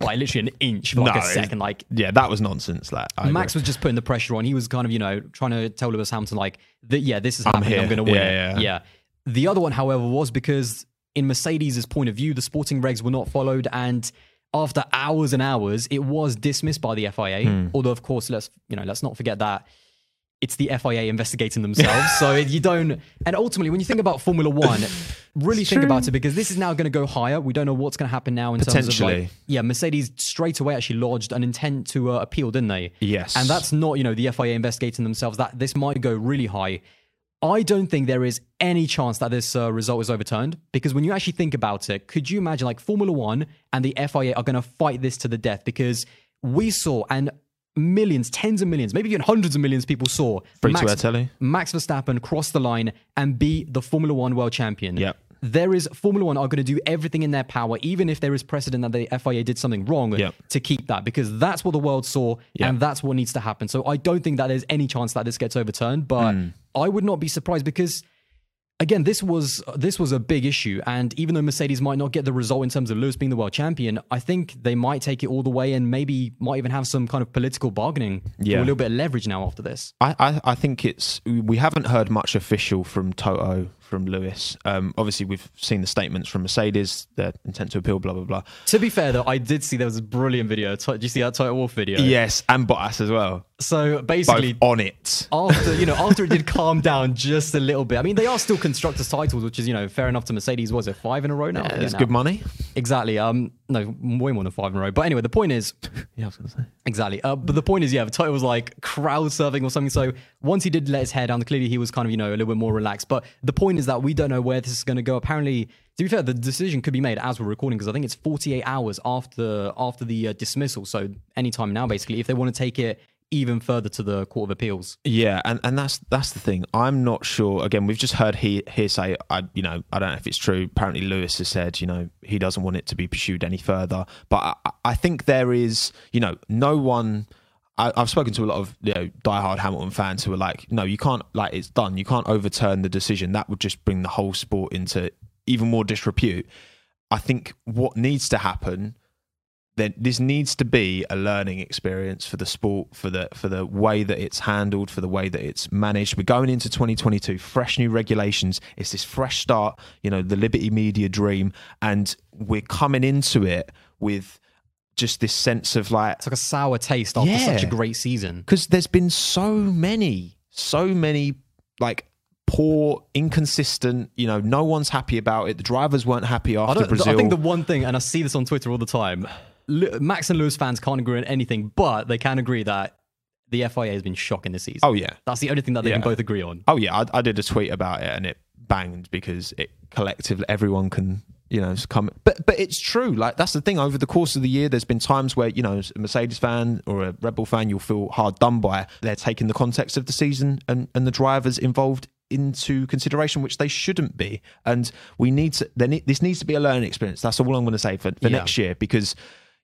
by literally an inch for like No, a second. Like yeah, that was nonsense. Like I Max agree. was just putting the pressure on. He was kind of, you know, trying to tell Lewis Hamilton, like, that, yeah, this is happening. here. I'm going to win. Yeah, it. yeah. The other one, however, was because in Mercedes' point of view, the sporting regs were not followed. And after hours and hours, it was dismissed by the FIA. Hmm. Although, of course, let's, you know, let's not forget that it's the FIA investigating themselves. so you don't. And ultimately, when you think about Formula One, really think about it because this is now going to go higher. We don't know what's going to happen now in terms of like, yeah, Mercedes straight away actually lodged an intent to uh, appeal, didn't they? Yes. And that's not, you know, the FIA investigating themselves. That this might go really high. I don't think there is any chance that this uh, result is overturned because when you actually think about it, could you imagine like Formula One and the FIA are going to fight this to the death because we saw and millions, tens of millions, maybe even hundreds of millions of people saw Free Max, telly. Max Verstappen cross the line and be the Formula One world champion. Yep. There is Formula One are going to do everything in their power, even if there is precedent that the FIA did something wrong, Yep. to keep that because that's what the world saw Yep. and that's what needs to happen. So I don't think that there's any chance that this gets overturned, but Hmm. I would not be surprised because again, this was this was a big issue, and even though Mercedes might not get the result in terms of Lewis being the world champion, I think they might take it all the way and maybe might even have some kind of political bargaining, Yeah. or a little bit of leverage now after this. I, I, I think it's we haven't heard much official from Toto from Lewis. Um, obviously, we've seen the statements from Mercedes, their intent to appeal, blah blah blah. To be fair, though, I did see there was a brilliant video. Did you see that Toto Wolff video? Yes, and Bottas as well, So both basically, on it. after you know after it did calm down just a little bit. I mean, they are still constructors titles, which is you know fair enough to Mercedes. Was it five in a row now? Forget It's good money. Exactly. Um, no, way more than five in a row. But anyway, the point is Yeah, I was gonna say. exactly. Uh, but the point is, yeah, the title was like crowd surfing or something. So once he did let his hair down, clearly he was kind of you know a little bit more relaxed. But the point is that we don't know where this is going to go. Apparently, to be fair, the decision could be made as we're recording because I think it's 48 hours after after the uh, dismissal. So anytime now, basically, if they want to take it even further to the Court of Appeals. Yeah, and, and that's that's the thing. I'm not sure. Again, we've just heard he hearsay. I you know I don't know if it's true. Apparently, Lewis has said you know he doesn't want it to be pursued any further. But I, I think there is you know no one. I, I've spoken to a lot of you know diehard Hamilton fans who are like, no, you can't like it's done. You can't overturn the decision. That would just bring the whole sport into even more disrepute. I think what needs to happen then this needs to be a learning experience for the sport for the for the way that it's handled for the way that it's managed we're going into 2022 fresh new regulations it's this fresh start you know the liberty media dream and we're coming into it with just this sense of like It's like a sour taste after Yeah. such a great season. because there's been so many, so many like poor, inconsistent. You know, no one's happy about it. The drivers weren't happy I, after don't, Brazil. I think the one thing, and I see this on Twitter all the time, Max and Lewis fans can't agree on anything, but they can agree that the FIA has been shocking this season. oh yeah, That's the only thing that they can both agree on. oh yeah. I, I did a tweet about it and it banged because it collectively everyone can you know come. But but it's true. Like that's the thing. Over the course of the year, there's been times where you know a Mercedes fan or a Red Bull fan, you'll feel hard done by. They're taking the context of the season and and the drivers involved into consideration, which they shouldn't be. And we need to. Ne- this needs to be a learning experience. That's all I'm going to say for, for Yeah. next year because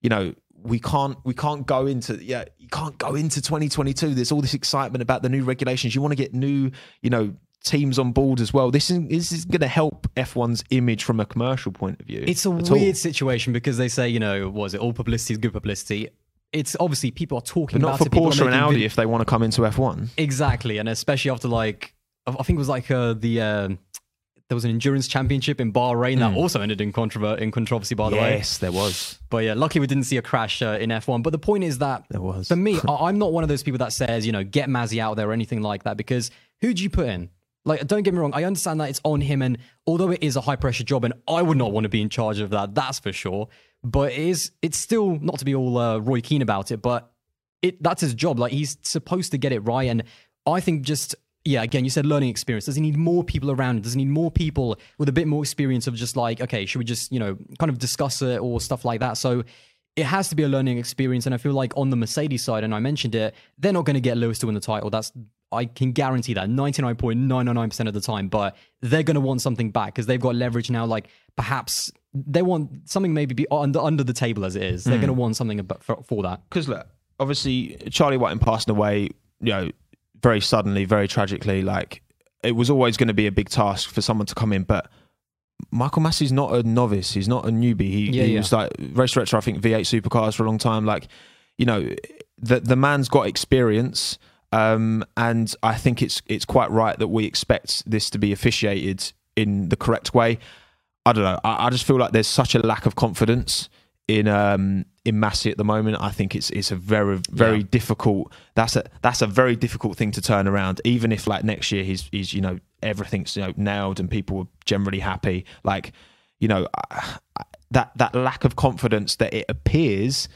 you know we can't we can't go into yeah you can't go into 2022 there's all this excitement about the new regulations you want to get new you know teams on board as well this is this is going to help F1's image from a commercial point of view It's a at all. weird situation because they say, you know, was it all publicity is good publicity? It's obviously people are talking but not about for it. Porsche and Audi if they want to come into F1 Exactly, and especially after like I think it was like uh, the um there was an endurance championship in Bahrain that also ended in controver- in controversy. By the way, Hmm. yes there was But yeah, luckily we didn't see a crash uh, in F1. But the point is that There was. for me, I- I'm not one of those people that says you know get Masi out there or anything like that because who do you put in? Like, don't get me wrong, I understand that it's on him, and although it is a high pressure job, and I would not want to be in charge of that, that's for sure. But it is, it's still not to be all uh, Roy Keane about it, but it that's his job. Like he's supposed to get it right, and I think just yeah, again, you said learning experience. Does he need more people around? Does he need more people with a bit more experience of just like, okay, should we just you know kind of discuss it or stuff like that? So it has to be a learning experience, and I feel like on the Mercedes side, and I mentioned it, they're not going to get Lewis to win the title. That's I can guarantee that 99.999% of the time, but they're going to want something back because they've got leverage now. Like perhaps they want something maybe be under, under the table as it is. They're hmm. going to want something for, for that. because look, obviously Charlie Whiting passing away, you know, very suddenly, very tragically. Like it was always going to be a big task for someone to come in, but Michael Masi's not a novice. He's not a newbie. He, Yeah, he yeah. was like race director, I think V8 supercars for a long time. Like, you know, the the man's got experience. Um, and I think it's it's quite right that we expect this to be officiated in the correct way. I don't know. I, I just feel like there's such a lack of confidence in um in Masi at the moment. I think it's it's a very very Yeah. difficult. That's a that's a very difficult thing to turn around. Even if like next year he's he's you know everything's you know nailed and people are generally happy. Like you know that that lack of confidence that it appears.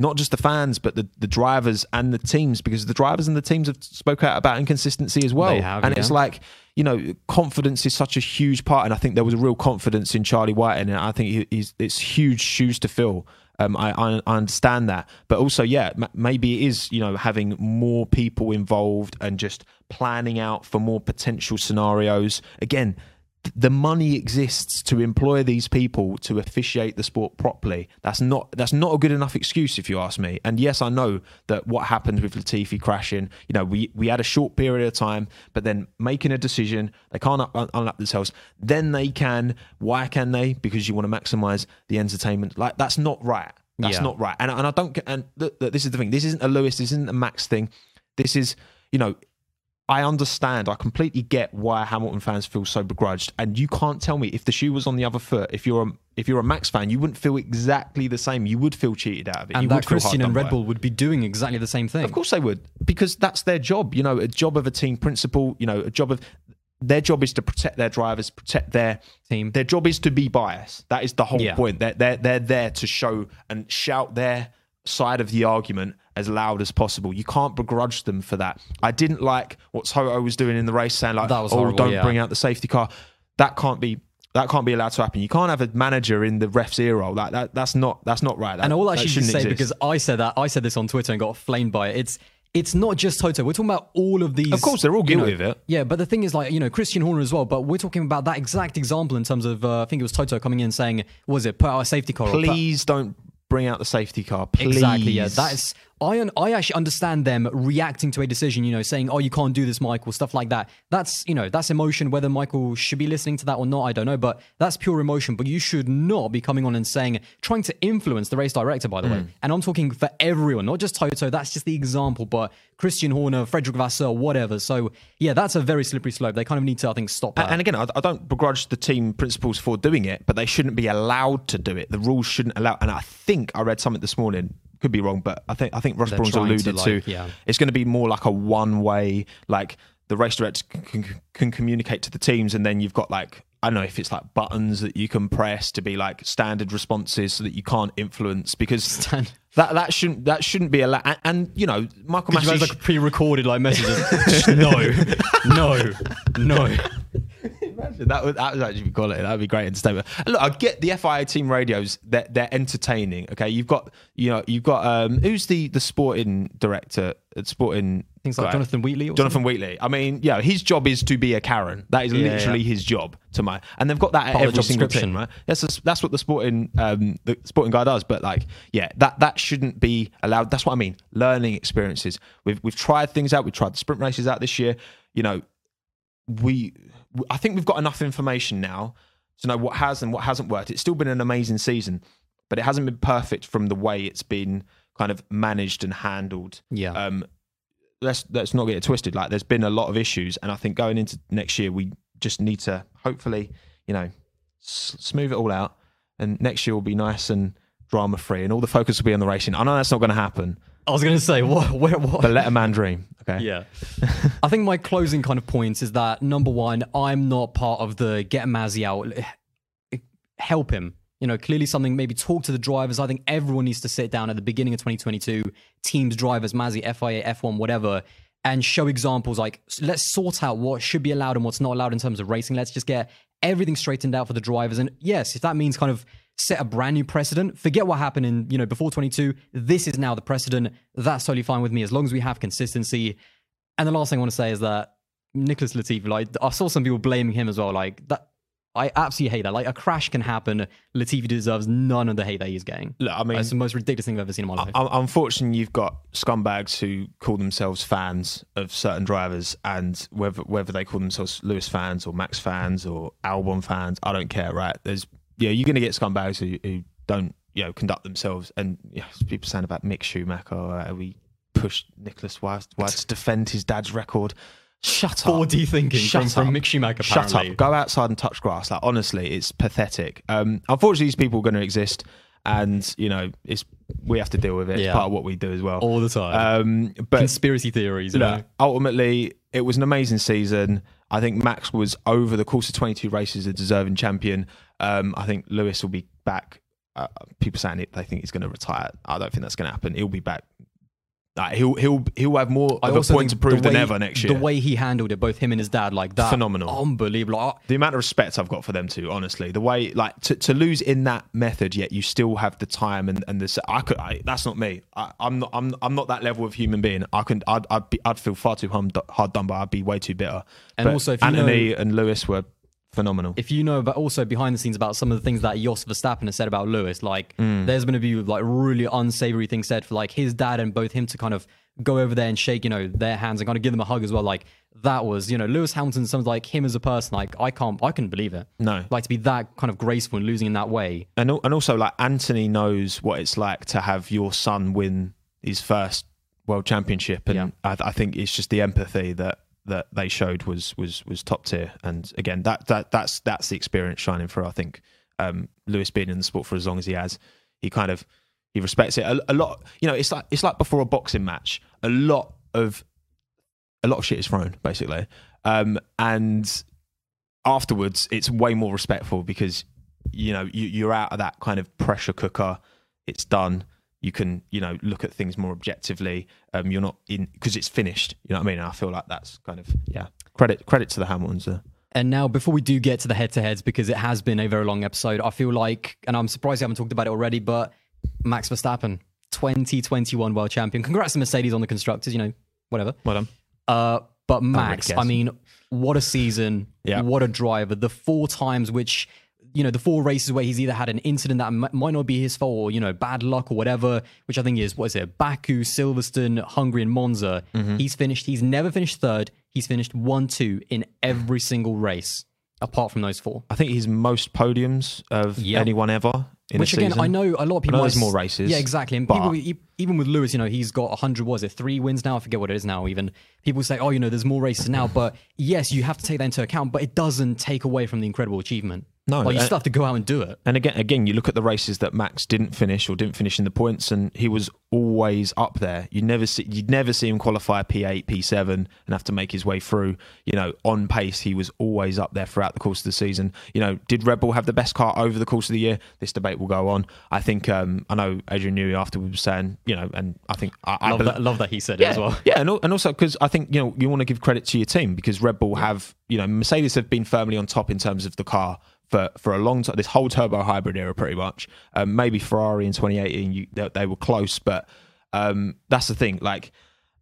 Not just the fans, but the, the drivers and the teams, because the drivers and the teams have spoke out about inconsistency as well. Have, and it's like you know, confidence is such a huge part, and I think there was a real confidence in Charlie Whiting, and I think he- he's it's huge shoes to fill. Um, I, I I understand that, but also, yeah, m- maybe it is you know having more people involved and just planning out for more potential scenarios. Again, the money exists to employ these people to officiate the sport properly. That's not that's not a good enough excuse, if you ask me. And yes, I know that what happened with Latifi crashing, you know, we we had a short period of time, but then making a decision, they can't un- un- unlap themselves. Then they can. Why can they? Because you want to maximize the entertainment. Like that's not right. That's Yeah. not right. And and I don't. get- And look, look, this is the thing. This isn't a Lewis. This isn't a Max thing. This is you know I understand. I completely get why Hamilton fans feel so begrudged, and you can't tell me if the shoe was on the other foot. If you're a if you're a Max fan, you wouldn't feel exactly the same. You would feel cheated out of it. And you that would Christian and Red. Bull would be doing exactly the same thing. Of course they would, because that's their job. You know, a job of a team principal. You know, a job of their job is to protect their drivers, protect their Team. Their job is to be biased. That is the whole Yeah. point. They're, they're they're there to show and shout their side of the argument as loud as possible. You can't begrudge them for that. I didn't like what Toto was doing in the race, saying like, That was "Oh, horrible, don't yeah. bring out the safety car." That can't be. That can't be allowed to happen. You can't have a manager in the ref's ear roll. Like that. That's not. That's not right. That, And all I should say exist. because I said that I said this on Twitter and got flamed by it. It's it's not just Toto. We're talking about all of these. Of course, they're all you know- guilty of it. Yeah, but the thing is, like, you know, Christian Horner as well. But we're talking about that exact example in terms of, uh, I think it was Toto coming in saying, was it, put out a safety car. or put- Please don't bring out the safety car. Please. Exactly. Yeah, that is. I un- I actually understand them reacting to a decision. You know, saying, "Oh, you can't do this, Michael." Stuff like that. That's you know, that's emotion. Whether Michael should be listening to that or not, I don't know. But that's pure emotion. But you should not be coming on and saying, trying to influence the race director. By the way, mm. and I'm talking for everyone, not just Toto. That's just the example. But Christian Horner, Frederick Vasseur, whatever. So yeah, that's a very slippery slope. They kind of need to, I think, stop that. And again, I, I don't begrudge the team principals for doing it, but they shouldn't be allowed to do it. The rules shouldn't allow. And I think I read something this morning. Could be wrong, but I think I think Ross They're trying to, alluded to, yeah. it's going to be more like a one way. Like the race director can, can, can communicate to the teams, and then you've got like I don't know if it's like buttons that you can press to be like standard responses, so that you can't influence because Stand- that that shouldn't that shouldn't be allowed. And, and you know, Michael you Masi guys like pre-recorded like messages? no, no, no. Imagine that would that would actually be quality. That would be great entertainment. And look, I get the FIA team radios. They're, they're entertaining. Okay, you've got you know you've got um who's the the sporting director at sporting Things like guy? Jonathan Wheatley. Or Jonathan Wheatley. I mean, yeah, his job is to be a Karen. That is Yeah, literally yeah. his job. To my and they've got that at Part every job single description. team, right? That's the- that's what the sporting um the sporting guy does. But like, yeah, that that shouldn't be allowed. That's what I mean. Learning experiences. We've we've tried things out. We tried the sprint races out this year. You know, we I think we've got enough information now to know what has and what hasn't worked. It's still been an amazing season, but it hasn't been perfect from the way it's been kind of managed and handled. Yeah. Um, let's let's not get it twisted. Like there's been a lot of issues, and I think going into next year we just need to hopefully, you know, s- smooth it all out, and next year will be nice and drama free, and all the focus will be on the racing. I know that's not going to happen, I was going to say what? Where? What? but let a man dream. Okay. Yeah. I think my closing kind of points is that number one, I'm not part of the get Masi out. Eh, help him. You know, clearly something, maybe talk to the drivers. I think everyone needs to sit down at the beginning of 2022, teams, drivers, Masi, FIA, F1, whatever, and show examples like, let's sort out what should be allowed and what's not allowed in terms of racing. Let's just get everything straightened out for the drivers. And yes, if that means kind of set a brand new precedent, forget what happened in, you know, before 22. This is now the precedent. That's totally fine with me as long as we have consistency. And the last thing I want to say is that Nicholas Latifi, like I saw some people blaming him as well. Like that, I absolutely hate that. Like a crash can happen. Latifi deserves none of the hate that he's getting. Look, I mean, It's the most ridiculous thing I've ever seen in my life. Un- Unfortunately, you've got scumbags who call themselves fans of certain drivers, and whether whether they call themselves Lewis fans or Max fans or Albon fans, I don't care. Right? There's yeah, you're going to get scumbags who, who don't you know conduct themselves, and yeah, people saying about Mick Schumacher, uh, we pushed Nicholas Weiss to defend his dad's record. Shut up. 4D thinking Shut from, from up. Mick Schumacher, Shut up. Go outside and touch grass. Like honestly, it's pathetic. Um, unfortunately, these people are going to exist, and you know, it's we have to deal with it. It's Yeah. part of what we do as well. All the time. Um, but Conspiracy theories, you know? look, ultimately, it was an amazing season. I think Max was over the course of 22 races a deserving champion. Um, I think Lewis will be back. Uh, people saying it, they think he's going to retire. I don't think that's going to happen. He'll be back. Like, he'll he'll he'll have more I of a point to prove than way- ever next year. The way he handled it, both him and his dad, like that. Phenomenal. Unbelievable. The amount of respect I've got for them too, honestly, the way like to, to lose in that method, yet you still have the time and and the I could I, that's not me. I, I'm not I'm I'm not that level of human being. I can I'd I'd, be, I'd feel far too hard, hard done by. I'd be way too bitter. And But also, if you Anthony know- and Lewis were phenomenal. if you know, but also behind the scenes about some of the things that Jos Verstappen has said about Lewis, like Mm. there's going to be like really unsavory things said for like his dad and both him to kind of go over there and shake, you know, their hands and kind of give them a hug as well. Like that was, you know, Lewis Hamilton, sounds like him as a person. Like I can't, I couldn't believe it. No. like to be that kind of graceful and losing in that way. and and also like Anthony knows what it's like to have your son win his first world championship, and Yeah. I, I think it's just the empathy that that they showed was was was top tier. And again, that that that's that's the experience shining through. I think um, Lewis being in the sport for as long as he has, he kind of he respects it a, a lot. You know, it's like it's like before a boxing match. A lot of a lot of shit is thrown basically, um, and afterwards it's way more respectful because you know you, you're out of that kind of pressure cooker it's done you can you know look at things more objectively um you're not in because it's finished you know what i mean and i feel like that's kind of yeah credit credit to the hamiltons there And now, before we do get to the head to heads, because it has been a very long episode, I feel like, and I'm surprised you haven't talked about it already, but Max Verstappen, 2021 world champion. Congrats to Mercedes on the constructors, you know, whatever. Well done. Uh, but Max, really I mean, what a season. Yeah. What a driver. The four times which, you know, the four races where he's either had an incident that m- might not be his fault or, you know, bad luck or whatever, which I think is, what is it, Baku, Silverstone, Hungary, and Monza. Mm-hmm. He's finished, he's never finished third. He's finished one, two in every single race, apart from those four. I think he's most podiums of Yeah. anyone ever in Which again, season. I know a lot of people. there's more races, Yeah, exactly. And people, even with Lewis, you know, he's got 100. Was it three wins now? I forget what it is now. Even people say, oh, you know, there's more races now. But yes, you have to take that into account. But it doesn't take away from the incredible achievement. No, like you uh, still have to go out and do it. And again, again, you look at the races that Max didn't finish or didn't finish in the points, and he was always up there. You never see, you'd never see him qualify P8, P7, and have to make his way through. You know, on pace, he was always up there throughout the course of the season. You know, did Red Bull have the best car over the course of the year? This debate will go on. I think um, I know Adrian Newey afterwards was saying, you know, and I think I, Love that, love that he said yeah, it as well. Yeah, and, and also because I think you know you want to give credit to your team because Red Bull have you know Mercedes have been firmly on top in terms of the car for for a long time. This whole turbo hybrid era, pretty much. Um, maybe Ferrari in 2018, you, they, they were close, but um, that's the thing. Like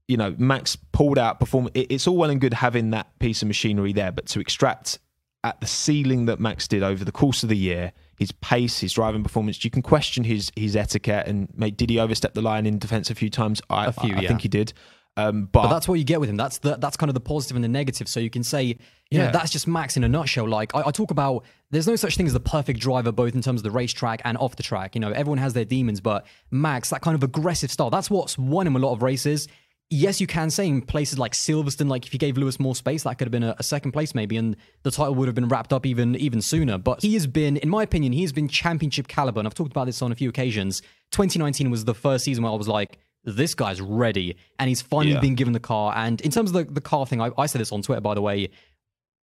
you know, Max pulled out perform. It, it's all well and good having that piece of machinery there, but to extract at the ceiling that Max did over the course of the year, his pace, his driving performance, you can question his his etiquette and mate, did he overstep the line in defence a few times? I, A few, I, I yeah. think he did. Um, but, But that's what you get with him. That's the that's kind of the positive and the negative. So you can say, you Yeah. know, that's just Max in a nutshell. Like I, I talk about, there's no such thing as the perfect driver, both in terms of the racetrack and off the track. You know, everyone has their demons, but Max, that kind of aggressive style, that's what's won him a lot of races. Yes, you can say in places like Silverstone, like if you gave Lewis more space, that could have been a, a second place maybe, and the title would have been wrapped up even even sooner. But he has been, in my opinion, he has been championship caliber, and I've talked about this on a few occasions. 2019 was the first season where I was like, this guy's ready, and he's finally Yeah. been given the car. And in terms of the, the car thing, I, I said this on Twitter, by the way.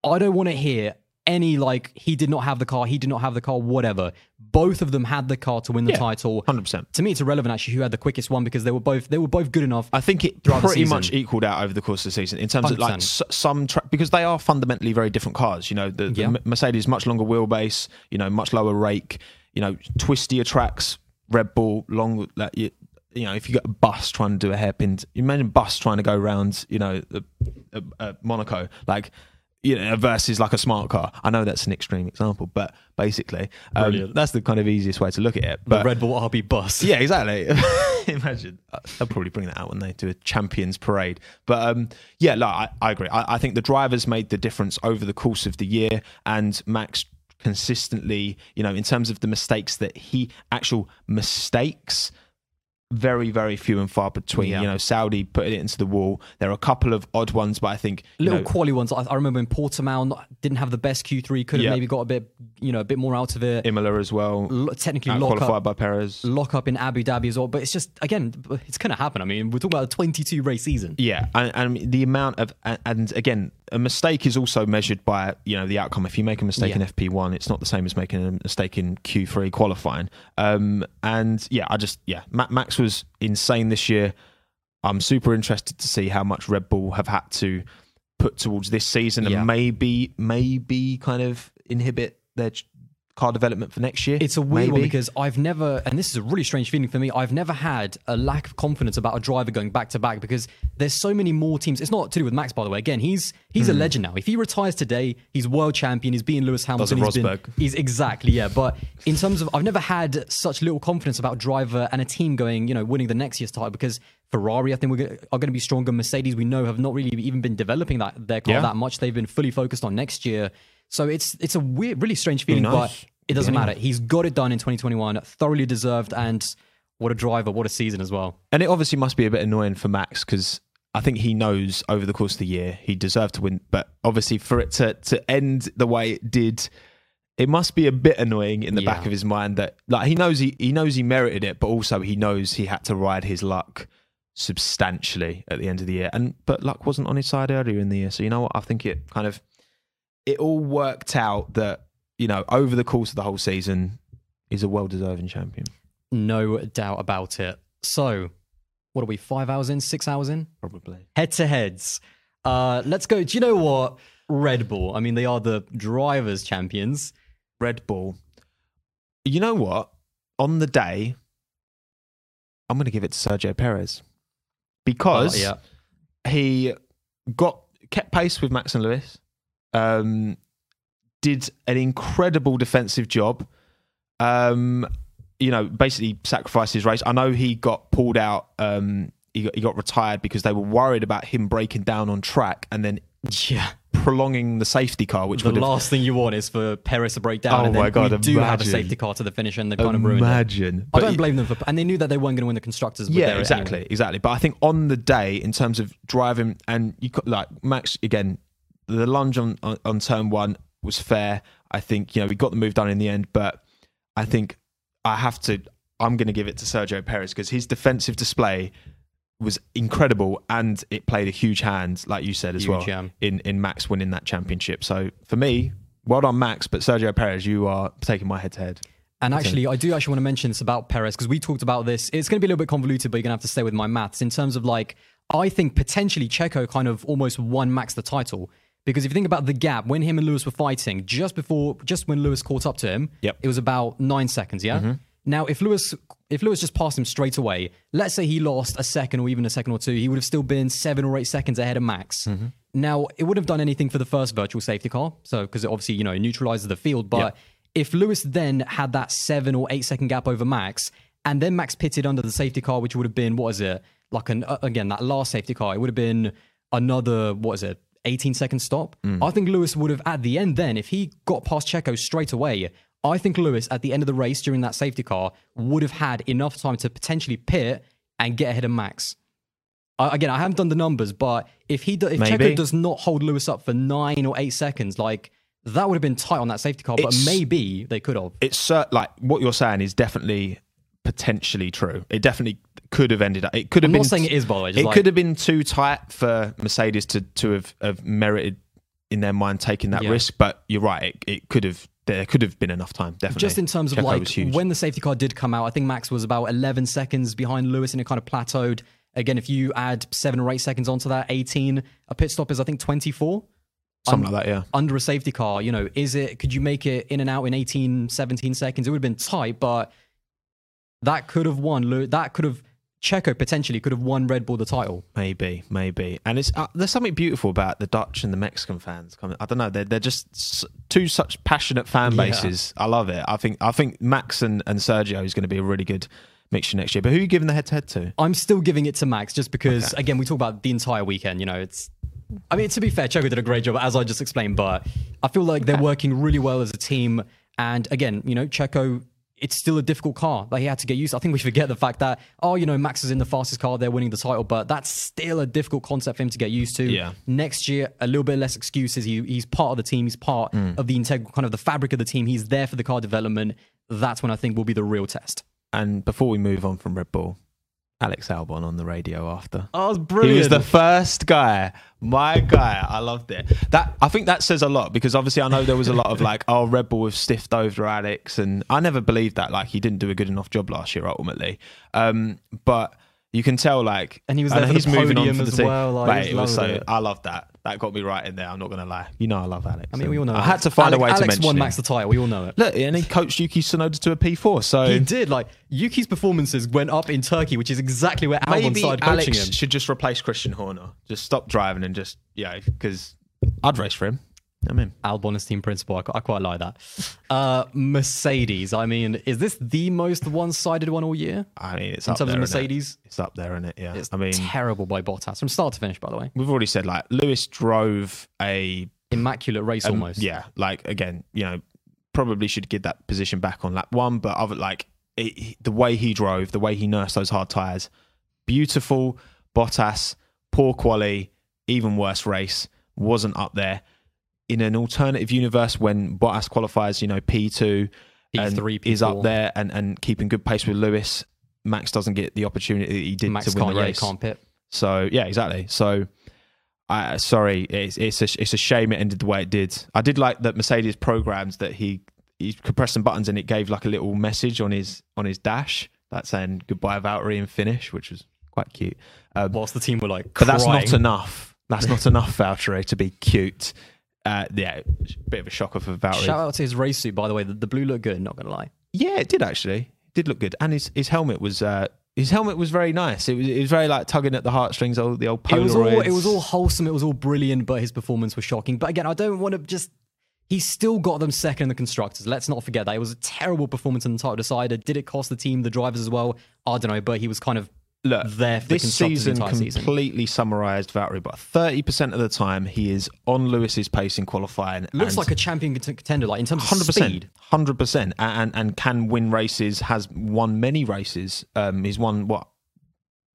I don't want to hear any like he did not have the car, he did not have the car, whatever. Both of them had the car to win the Yeah, title. 100%. To me, it's irrelevant actually who had the quickest one because they were both they were both good enough. I think it pretty much equaled out over the course of the season in terms of like s- some tra- because they are fundamentally very different cars. You know, the, the Yeah. Mercedes much longer wheelbase, you know, much lower rake, you know, twistier tracks. Red Bull long, like, you, know, if you got a bus trying to do a hairpin, you imagine bus trying to go around, you know, uh, uh, uh, Monaco, like. You know, versus like a smart car. I know that's an extreme example, but basically, um, that's the kind of easiest way to look at it. the But Red Bull RB bus. yeah, exactly. Imagine Uh, they'll probably bring that out when they do a champions parade. But um, yeah, like, I, I agree. I, I think the drivers made the difference over the course of the year, and Max consistently, you know, in terms of the mistakes that he actual mistakes. Very, very few and far between. Yeah. You know, Saudi putting it into the wall. There are a couple of odd ones, but I think Little know, quality ones. I, I remember in Portimao didn't have the best Q3. Could have Yeah. maybe got a bit, you know, a bit more out of it. Imola as well, Lo- technically, uh, lock qualified up, by Perez. lock up in Abu Dhabi as well. But it's just again, it's going to happen. I mean, we're talking about a 22 race season. Yeah, and, and the amount of and, and again, a mistake is also measured by you know the outcome. If you make a mistake in FP one, it's not the same as making a mistake in Q three qualifying. Um, and yeah, I just yeah, Max was insane this year. I'm super interested to see how much Red Bull have had to put towards this season, Yeah. and maybe maybe kind of inhibit their car development for next year. It's a weird one because I've never, and this is a really strange feeling for me. I've never had a lack of confidence about a driver going back to back because there's so many more teams. It's not to do with Max, by the way. Again, he's he's Hmm. a legend now. If he retires today, he's world champion. He's beating Lewis Hamilton. He's been, he's exactly yeah. But in terms of, I've never had such little confidence about driver and a team going, you know, winning the next year's title because Ferrari, I think, we're, are going to be stronger. Mercedes, we know, have not really even been developing that their car Yeah. that much. They've been fully focused on next year. So it's it's a weird, really strange feeling, knows? but it doesn't matter. He's got it done in 2021, thoroughly deserved, and what a driver, what a season as well. And it obviously must be a bit annoying for Max because I think he knows over the course of the year he deserved to win. But obviously, for it to to end the way it did, it must be a bit annoying in the back of his mind that like he knows he he knows he merited it, but also he knows he had to ride his luck substantially at the end of the year. And but luck wasn't on his side earlier in the year. So you know what? I think it kind of it all worked out that you know over the course of the whole season he's a well deserving champion. No doubt about it. So, what are we, five hours in, six hours in? Probably. Head to heads. Uh, let's go. Do you know what? Red Bull. I mean, they are the drivers' champions. Red Bull. You know what? On the day, I'm going to give it to Sergio Perez because Oh, yeah. he got kept pace with Max and Lewis, um, did an incredible defensive job. Um, you know, basically sacrificed his race. I know he got pulled out. Um, he got, he got retired because they were worried about him breaking down on track and then Yeah. prolonging the safety car, which The would have last thing you want is for Perez to break down. Oh and then my God, we do have a safety car to the finish, and they've kind of ruined it. imagine. I don't blame them for, and they knew that they weren't going to win the constructors. But yeah, exactly, anyway. exactly. But I think on the day, in terms of driving, and you like Max again, the lunge on, on on turn one was fair. I think you know we got the move done in the end, but I think I have to. I'm going to give it to Sergio Perez because his defensive display was incredible, and it played a huge hand, like you said as Huge, well, yeah. in in Max winning that championship. So for me, well done, Max. But Sergio Perez, you are taking my head to head. And actually, I do actually want to mention this about Perez because we talked about this. It's going to be a little bit convoluted, but you're going to have to stay with my maths in terms of like, I think potentially Checo kind of almost won Max the title because if you think about the gap when him and Lewis were fighting just before, just when Lewis caught up to him, Yep. it was about nine seconds. Yeah. Now, if Lewis, if Lewis just passed him straight away, let's say he lost a second or even a second or two, he would have still been seven or eight seconds ahead of Max. Now, it wouldn't have done anything for the first virtual safety car, so because it obviously you know neutralizes the field, but. Yep. If Lewis then had that seven or eight second gap over Max, and then Max pitted under the safety car, which would have been what is it like an uh, again that last safety car, it would have been another what is it 18 second stop. I think Lewis would have at the end then if he got past Checo straight away. I think Lewis at the end of the race during that safety car would have had enough time to potentially pit and get ahead of Max. Uh, again, I haven't done the numbers, but if he do, if Maybe. Checo does not hold Lewis up for nine or eight seconds, like that would have been tight on that safety car. But maybe they could have. it's cer- like what you're saying is definitely potentially true. It definitely could have ended up. It could have I'm been. not saying it is, by the way. It like, could have been too tight for Mercedes to to have, have merited in their mind taking that Yeah. risk. But you're right. It, it could have. There could have been enough time. Definitely. just in terms of Checo like when the safety car did come out, I think Max was about 11 seconds behind Lewis and it kind of plateaued. Again, if you add seven or eight seconds onto that, 18, a pit stop is, I think, 24 something like that. Yeah. under a safety car. You know, is it, could you make it in and out in 18, 17 seconds? It would have been tight, but that could have won. That could have, Checo potentially could have won Red Bull the title. Maybe, maybe, and it's uh, there's something beautiful about the Dutch and the Mexican fans. Coming, I don't know, they're they're just two such passionate fan Yeah. bases. I love it. I think I think Max and, and Sergio is going to be a really good mixture next year. But who are you giving the head to head to? I'm still giving it to Max just because, again, we talk about the entire weekend. You know, it's. I mean, to be fair, Checo did a great job, as I just explained, but I feel like they're working really well as a team. And again, you know, Checo, it's still a difficult car that he had to get used to. I think we forget the fact that, oh, you know, Max is in the fastest car, they're winning the title, but that's still a difficult concept for him to get used to. Yeah. Next year, a little bit less excuses. He, he's part of the team, he's part mm. of the integral, kind of the fabric of the team. He's there for the car development. That's when I think will be the real test. And before we move on from Red Bull, Alex Albon on the radio after. Oh, it's He was the first guy, my guy. I loved it. That I think that says a lot because obviously I know there was a lot of like, oh, Red Bull have stiffed over Alex, and I never believed that. Like he didn't do a good enough job last year ultimately. Um, but you can tell like, And he was there for the he's moving on podium for the as team. well, like, Mate, it was so it. I love that. That got me right in there. I'm not gonna lie. You know I love Alex. I mean, we all know. I it. had to find Alex, a way to Alex mention won. Max the title. We all know it. Look, and he coached Yuki Tsunoda to a P4. So He did. Like Yuki's performances went up in Turkey, which is exactly where Albon started coaching Alex him. should just replace Christian Horner. Just stop driving and just yeah, because I'd race for him. I'm in. Albon as team principal. I, I quite like that. Uh, Mercedes. I mean, is this the most one-sided one all year I mean, it's in up terms there, of? Mercedes? It's up there, isn't it? Yeah. It's I mean, terrible by Bottas from start to finish. By the way, we've already said like Lewis drove a immaculate race um, almost. Yeah, like again, you know, probably should give that position back on lap one, but other like it, the way he drove, the way he nursed those hard tires, beautiful. Bottas, poor quality, even worse race, wasn't up there. In an alternative universe, when Bottas qualifies, you know, P two and P3, is up there and, and keeping good pace with Lewis, Max doesn't get the opportunity that he did Max to win can't, the yeah, race. can't pit. So yeah, exactly. So I sorry, it's it's a, it's a shame it ended the way it did. I did like that Mercedes programs that he he could press some buttons and it gave like a little message on his on his dash that saying goodbye Valtteri and finish, which was quite cute. Um, Whilst the team were like, but that's not enough. That's not enough Valtteri to be cute. Uh, yeah, bit of a shocker for Valtteri. Shout out to his race suit, by the way. The, the blue looked good. Not gonna lie. Yeah, it did actually. It did look good, and his his helmet was uh, his helmet was very nice. It was it was very like tugging at the heartstrings. All the old Polaroids. It was all it was all wholesome. It was all brilliant, but his performance was shocking. But again, I don't want to just. He still got them second in the constructors. Let's not forget that it was a terrible performance in the title decider. Did it cost the team, the drivers as well? I don't know, but he was kind of Look, there for this season entire season. completely summarised Valtteri, but thirty percent of the time he is on Lewis's pace in qualifying. Looks like a champion contender, like in terms of hundred percent, speed. hundred percent, and and can win races. Has won many races. Um, he's won what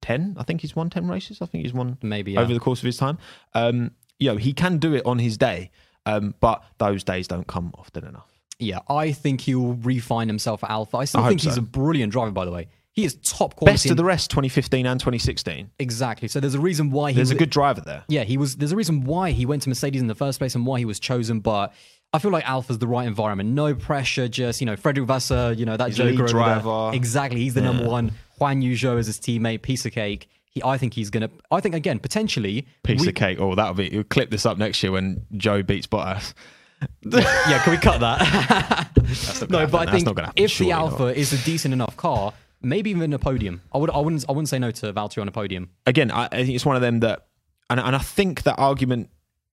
ten? I think he's won ten races. I think he's won Maybe, yeah. over the course of his time. Um, you know, he can do it on his day, um, but those days don't come often enough. Yeah, I think he will refine himself at Alfa. I still I think he's a brilliant driver, by the way. He is top quality. Best of the rest, 2015 and 2016. exactly. So there's a reason why he There's a good driver there. Yeah, he was. There's a reason why he went to Mercedes in the first place and why he was chosen. But I feel like Alfa's the right environment. No pressure. Just you know, Frederic Vasseur. You know that Joker driver. Exactly. He's the number one. Guanyu Zhou is his teammate. Piece of cake. He, I think he's gonna. I think again potentially. Piece we- of cake. Oh, that'll be. We'll clip this up next year when Zhou beats Bottas. yeah, can we cut that? no, but I. Think not gonna happen, if the surely not. Alfa is a decent enough car, maybe even a podium. I would. I wouldn't. I wouldn't say no to Valtteri on a podium. Again, I, I think it's one of them that, and and I think that argument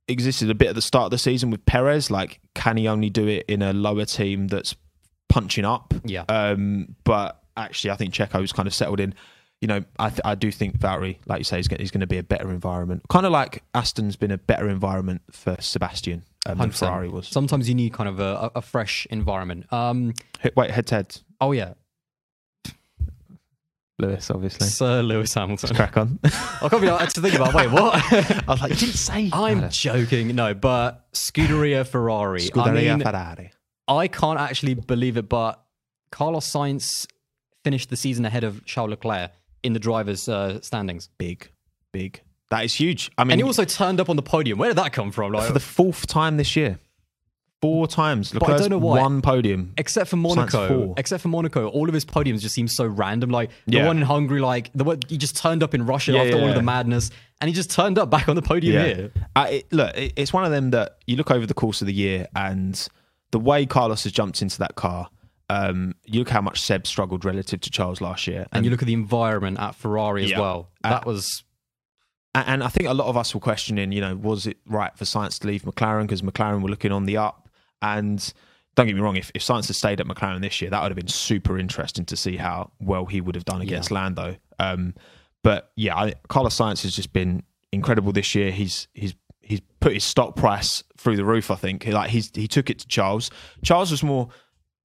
existed a bit at the start of the season with Perez. Like, can he only do it in a lower team that's punching up? Yeah. Um, but actually, I think Checo's kind of settled in. You know, I th- I do think Valtteri, like you say, is going, to be a better environment. Kind of like Aston's been a better environment for Sebastian um, than Ferrari was. Sometimes you need kind of a, a fresh environment. Um. Hit- Wait, head to head. Oh yeah, Lewis, obviously. Sir Lewis Hamilton. Crack on. I can't be like, to think about. Wait, what? I was like, you didn't say. I'm joking. No, but Scuderia Ferrari. I Scuderia mean, Ferrari. I can't actually believe it, but Carlos Sainz finished the season ahead of Charles Leclerc in the drivers' uh, standings, Big, big. That is huge. I mean, and he also turned up on the podium. Where did that come from? Like, for the fourth time this year. Four times. I don't know why. One podium. except for Monaco, except for Monaco, all of his podiums just seem so random. Like the Yeah. one in Hungary, like the one he just turned up in Russia Yeah, after all yeah. of the madness, and he just turned up back on the podium here. Uh, it, look, it, it's one of them that you look over the course of the year and the way Carlos has jumped into that car. Um, you look how much Seb struggled relative to Charles last year, And you look at the environment at Ferrari as well. Uh, That was And, and I think a lot of us were questioning, you know, was it right for Sainz to leave McLaren because McLaren were looking on the up? And don't get me wrong, if, if Sainz had stayed at McLaren this year, that would have been super interesting to see how well he would have done against Lando. Um, but yeah, I, Carlos Sainz has just been incredible this year. He's he's he's put his stock price through the roof. I think like he's he took it to Charles. Charles was more.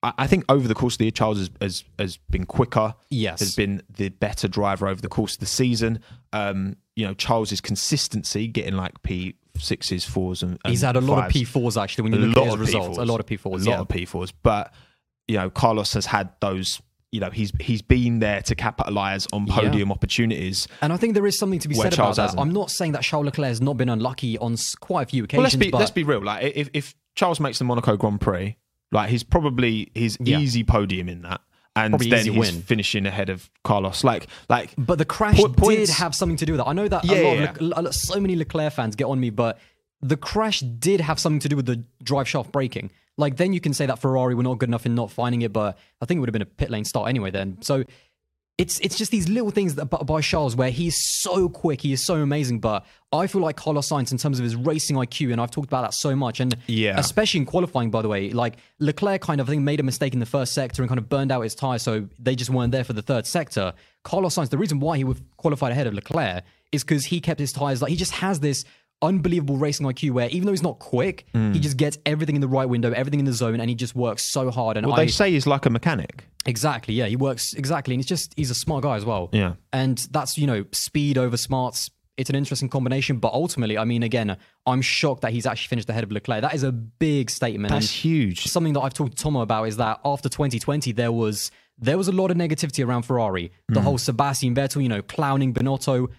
I I think over the course of the year, Charles has, has has been quicker. Yes. has been the better driver over the course of the season. Um, you know, Charles's consistency, getting like P sixes, fours, and, and he's had a lot fives. of P4s actually when A you look at his of results. A P4s. lot of P4s. a lot yeah. of P fours. But you know, Carlos has had those. You know, he's he's been there to capitalize on podium opportunities. And I think there is something to be said Charles about that. hasn't. I'm not saying that Charles Leclerc has not been unlucky on quite a few occasions. Well, let's be let's be real. Like, if if Charles makes the Monaco Grand Prix, like he's probably his Yeah. easy podium in that, and Probably then he's win. finishing ahead of Carlos. Like, like But the crash Po- did have something to do with that. I know that Yeah, a lot yeah, of Le- Le- so many Leclerc fans get on me, but the crash did have something to do with the drive shaft breaking. Like then you can say that Ferrari were not good enough in not finding it, but I think it would have been a pit lane start anyway. Then so. It's it's just these little things that by- by Charles where he's so quick, he is so amazing. But I feel like Carlos Sainz in terms of his racing IQ, and I've talked about that so much, and Yeah. especially in qualifying, by the way, like Leclerc kind of I think made a mistake in the first sector and kind of burned out his tire, so they just weren't there for the third sector. Carlos Sainz, the reason why he qualified ahead of Leclerc is because he kept his tires like he just has this unbelievable racing IQ where even though he's not quick, he just gets everything in the right window, everything in the zone, and he just works so hard. And well, I they say he's like a mechanic. exactly, yeah, he works exactly, and he's just he's a smart guy as well. Yeah. and that's you know speed over smarts. It's an interesting combination, but ultimately, I mean, again, I'm shocked that he's actually finished ahead of Leclerc. That is a big statement. That's and huge. something that I've talked to Tomo about is that after 2020, there was there was a lot of negativity around Ferrari. The Mm. whole Sebastian Vettel, you know, clowning Binotto.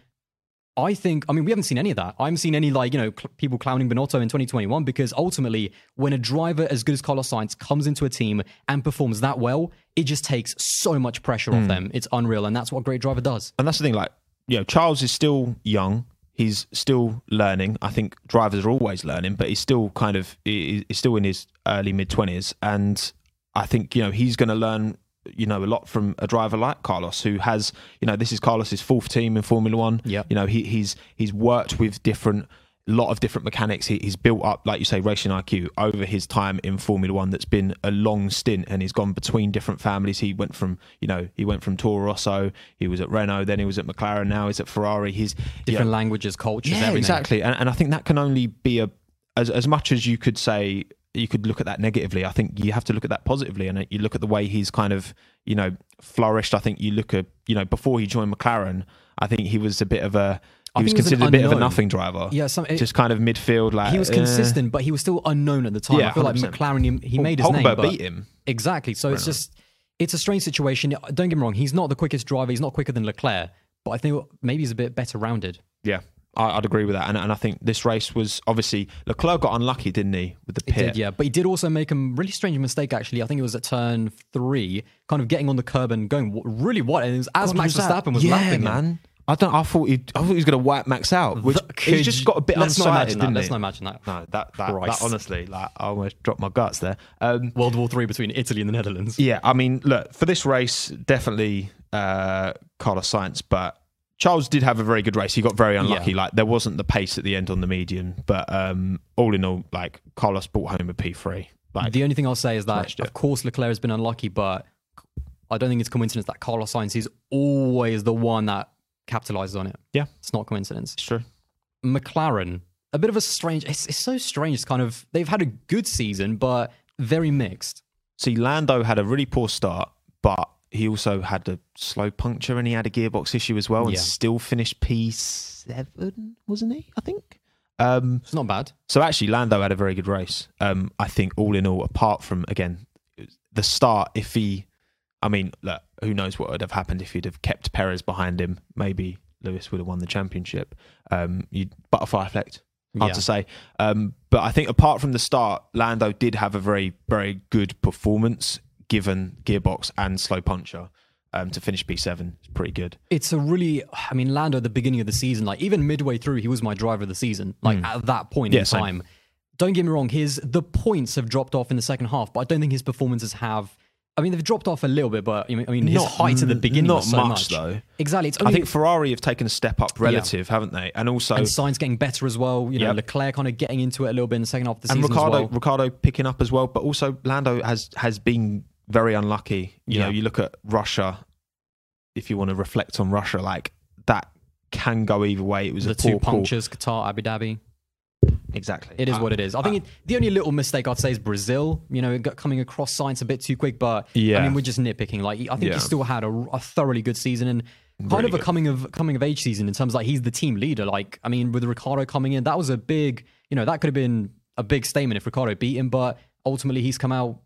I think, I mean, we haven't seen any of that. I haven't seen any like you know cl- people clowning Binotto in 2021 because ultimately, when a driver as good as Carlos Sainz comes into a team and performs that well, it just takes so much pressure Mm. off them. It's unreal, and that's what a great driver does. and that's the thing. Like, you know, Charles is still young. He's still learning. I think drivers are always learning, but he's still kind of he's still in his early mid twenties, and I think you know he's going to learn you know, a lot from a driver like Carlos, who has, you know, this is Carlos's fourth team in Formula One. Yeah, You know, he, he's he's worked with different lot of different mechanics. He, he's built up, like you say, racing IQ over his time in Formula One. That's been a long stint, and he's gone between different families. He went from, you know, he went from Toro Rosso. He was at Renault, then he was at McLaren. Now he's at Ferrari. He's Different know, languages, cultures, yeah, everything. exactly. And, and I think that can only be a as as much as you could say you could look at that negatively. I think you have to look at that positively, and you look at the way he's kind of you know flourished. I think you look at you know before he joined McLaren, I think he was a bit of a he was considered a bit of a nothing driver. Yeah, some, it- just kind of midfield. Like he was consistent, but he was still unknown at the time. Yeah, I feel like 100%. McLaren, he, he Well, made his name. But beat him. Exactly. So it's just, it's a strange situation. Don't get me wrong. He's not the quickest driver. He's not quicker than Leclerc, but I think maybe he's a bit better rounded. Yeah, I, I'd agree with that. And, and I think this race was obviously Leclerc got unlucky, didn't he, with the He pit? did, yeah. But he did also make a really strange mistake, actually. I think it was at turn three, kind of getting on the curb and going really wide. And it was as God, Max was Verstappen was yeah, lapping him. man. I don't. I thought he. I thought he was going to wipe Max out. Which Could he just got a bit Let's not unsighted, imagine that. didn't Let's not imagine that. No, that that, that honestly, like I almost dropped my guts there. Um, World War Three between Italy and the Netherlands. yeah, I mean, look for this race, definitely uh, Carlos Sainz, but Charles did have a very good race. He got very unlucky. Yeah. Like there wasn't the pace at the end on the median, but um, all in all, like Carlos brought home a P three. Like The only thing I'll say is that, of course, Leclerc has been unlucky, but I don't think it's coincidence that Carlos Sainz is always the one that capitalizes on it. yeah, It's not coincidence. it's true. McLaren, a bit of a strange. It's, it's so strange. It's kind of they've had a good season, but very mixed. See, Lando had a really poor start, but he also had a slow puncture and he had a gearbox issue as well, and Yeah. still finished P seven, wasn't he? I think. Um, It's not bad. so actually, Lando had a very good race. Um, I think all in all, apart from again the start, if he, I mean, look, who knows what would have happened if he'd have kept Perez behind him? Maybe Lewis would have won the championship. Um, you butterfly effect. Hard Yeah. to say. Um, but I think apart from the start, Lando did have a very, very good performance given gearbox and slow puncture um, to finish P7. It's pretty good. It's a really. I mean, Lando at the beginning of the season, like even midway through, he was my driver of the season. Like at that point. Yeah, in same. time. Don't get me wrong. His the points have dropped off in the second half, but I don't think his performances have. I mean, they've dropped off a little bit, but I mean, his Not- height at the beginning not so much, much, though. Exactly. It's I think Ferrari have taken a step up relative, haven't they? And also, and Sainz getting better as well. You know, Yep. Leclerc kind of getting into it a little bit in the second half of the and season Ricciardo, as well. Ricciardo picking up as well. But also, Lando has has been very unlucky. You know, you look at Russia. If you want to reflect on Russia, like that can go either way. It was The a two poor call. punctures, Qatar, Abu Dhabi. Exactly. It is Uh, what it is. I think it, the only little mistake I'd say is Brazil. You know, got coming across Sainz a bit too quick, but yeah. I mean, we're just nitpicking. Like, I think Yeah. he still had a, a thoroughly good season and kind Really of a good. coming of coming of age season in terms of like he's the team leader. Like, I mean, with Ricciardo coming in, that was a big, you know, that could have been a big statement if Ricciardo beat him, but ultimately he's come out,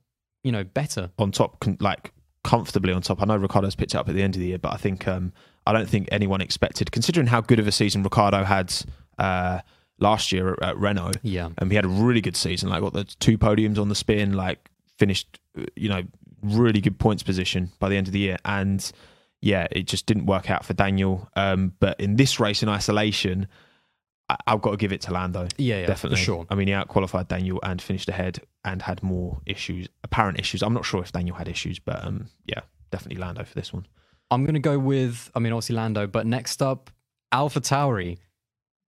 you know, better. on top, like comfortably on top. I know Ricciardo's picked it up at the end of the year, but I think um, I don't think anyone expected, considering how good of a season Ricciardo had uh, last year at, at Renault. Yeah. Um, he had a really good season. Like got the two podiums on the spin. Like finished, you know, really good points position by the end of the year. And yeah, it just didn't work out for Daniel. Um, but in this race in isolation, I- I've got to give it to Lando. Yeah, yeah, definitely. sure. I mean, he outqualified Daniel and finished ahead and had more issues, apparent issues. I'm not sure if Daniel had issues, but um, yeah, definitely Lando for this one. I'm going to go with, I mean, obviously Lando, but next up, Alpha Tauri.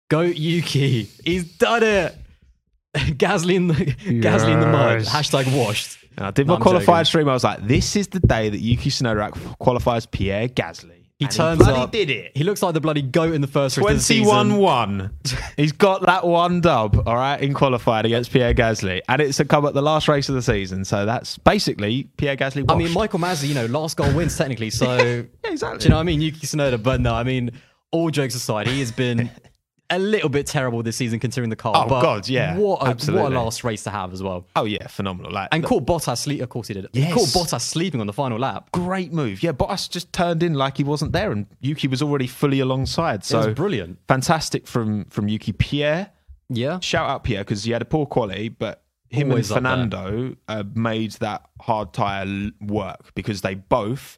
Goat Yuki. He's done it. Gasly in the Gasly in the mud. Hashtag washed. And I did No, my I'm qualified joking. stream. I was like, this is the day that Yuki Tsunoda qualifies Pierre Gasly. He And turns bloody up. did it. He looks like the bloody goat in the first race of the season. 21 1. He's got that one dub, all right, in qualified against Pierre Gasly. And it's a come at the last race of the season. So that's basically Pierre Gasly. I mean. Michael Masi, you know, last goal wins technically. So, Yeah, exactly. do you know what I mean? Yuki Tsunoda. But no, I mean, all jokes aside, he has been a little bit terrible this season considering the car. Oh, but God, yeah, What a, what a last race to have as well. oh, yeah, phenomenal. Like, And caught Bottas sleep. Of course he did. Yes. caught Bottas sleeping on the final lap. great move. Yeah, Bottas just turned in like he wasn't there, and Yuki was already fully alongside. It So was brilliant. fantastic from from Yuki. Pierre, Yeah. shout out Pierre because he had a poor quality, but him Always and. Fernando uh, made that hard tire work because they both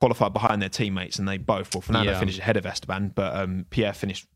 qualified behind their teammates, and they both. Well, Fernando Yeah. finished ahead of Esteban, but um, Pierre finished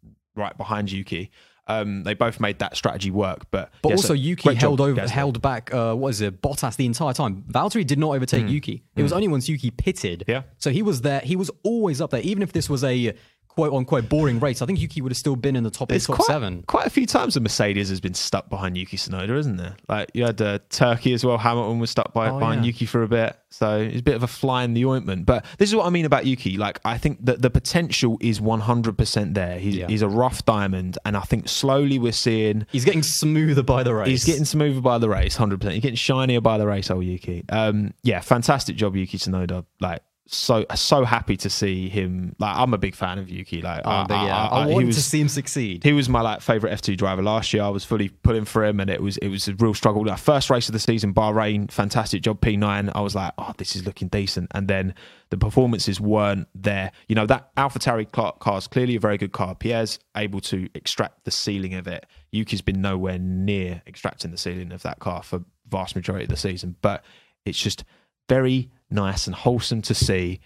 right behind Yuki. Um, they both made that strategy work, but But yeah, so also, Yuki great held job, over, held back. Uh, what is it? Bottas the entire time. Valtteri did not overtake Yuki. It was only once Yuki pitted. Hmm. Yeah. So he was there. He was always up there, even if this was a quote unquote boring race. I think Yuki would have still been in the top eight, top quite, seven. quite a few times the Mercedes has been stuck behind Yuki Tsunoda, isn't there? Like you had uh, Turkey as well. Hamilton was stuck by, Oh, behind yeah. Yuki for a bit, so it's a bit of a fly in the ointment. But this is what I mean about Yuki. Like I think that the potential is 100% there. He's, Yeah. he's a rough diamond, and I think slowly we're seeing He's getting smoother by the race. He's getting smoother by the race, hundred percent. He's getting shinier by the race, old Yuki. Um, yeah, fantastic job, Yuki Tsunoda. Like, so so happy to see him. Like, I'm a big fan of Yuki. Like, Oh, but yeah, I, he wanted was to see him succeed. he was my like favorite F2 driver last year. I was fully pulling for him, and it was it was a real struggle. Like, first race of the season, Bahrain, fantastic job, P9. I was like, oh, this is looking decent, and then the performances weren't there. You know that AlphaTauri car car is clearly a very good car. Pierre's able to extract the ceiling of it. Yuki's been nowhere near extracting the ceiling of that car for vast majority of the season, but it's just very nice and wholesome to see.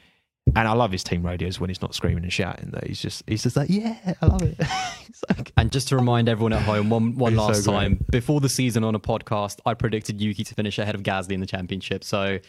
And I love his team radios when he's not screaming and shouting. That he's just he's just like, yeah, I love it. Like- And just to remind everyone at home, one one He's so last time before the season on a podcast, I predicted Yuki to finish ahead of Gasly in the championship. So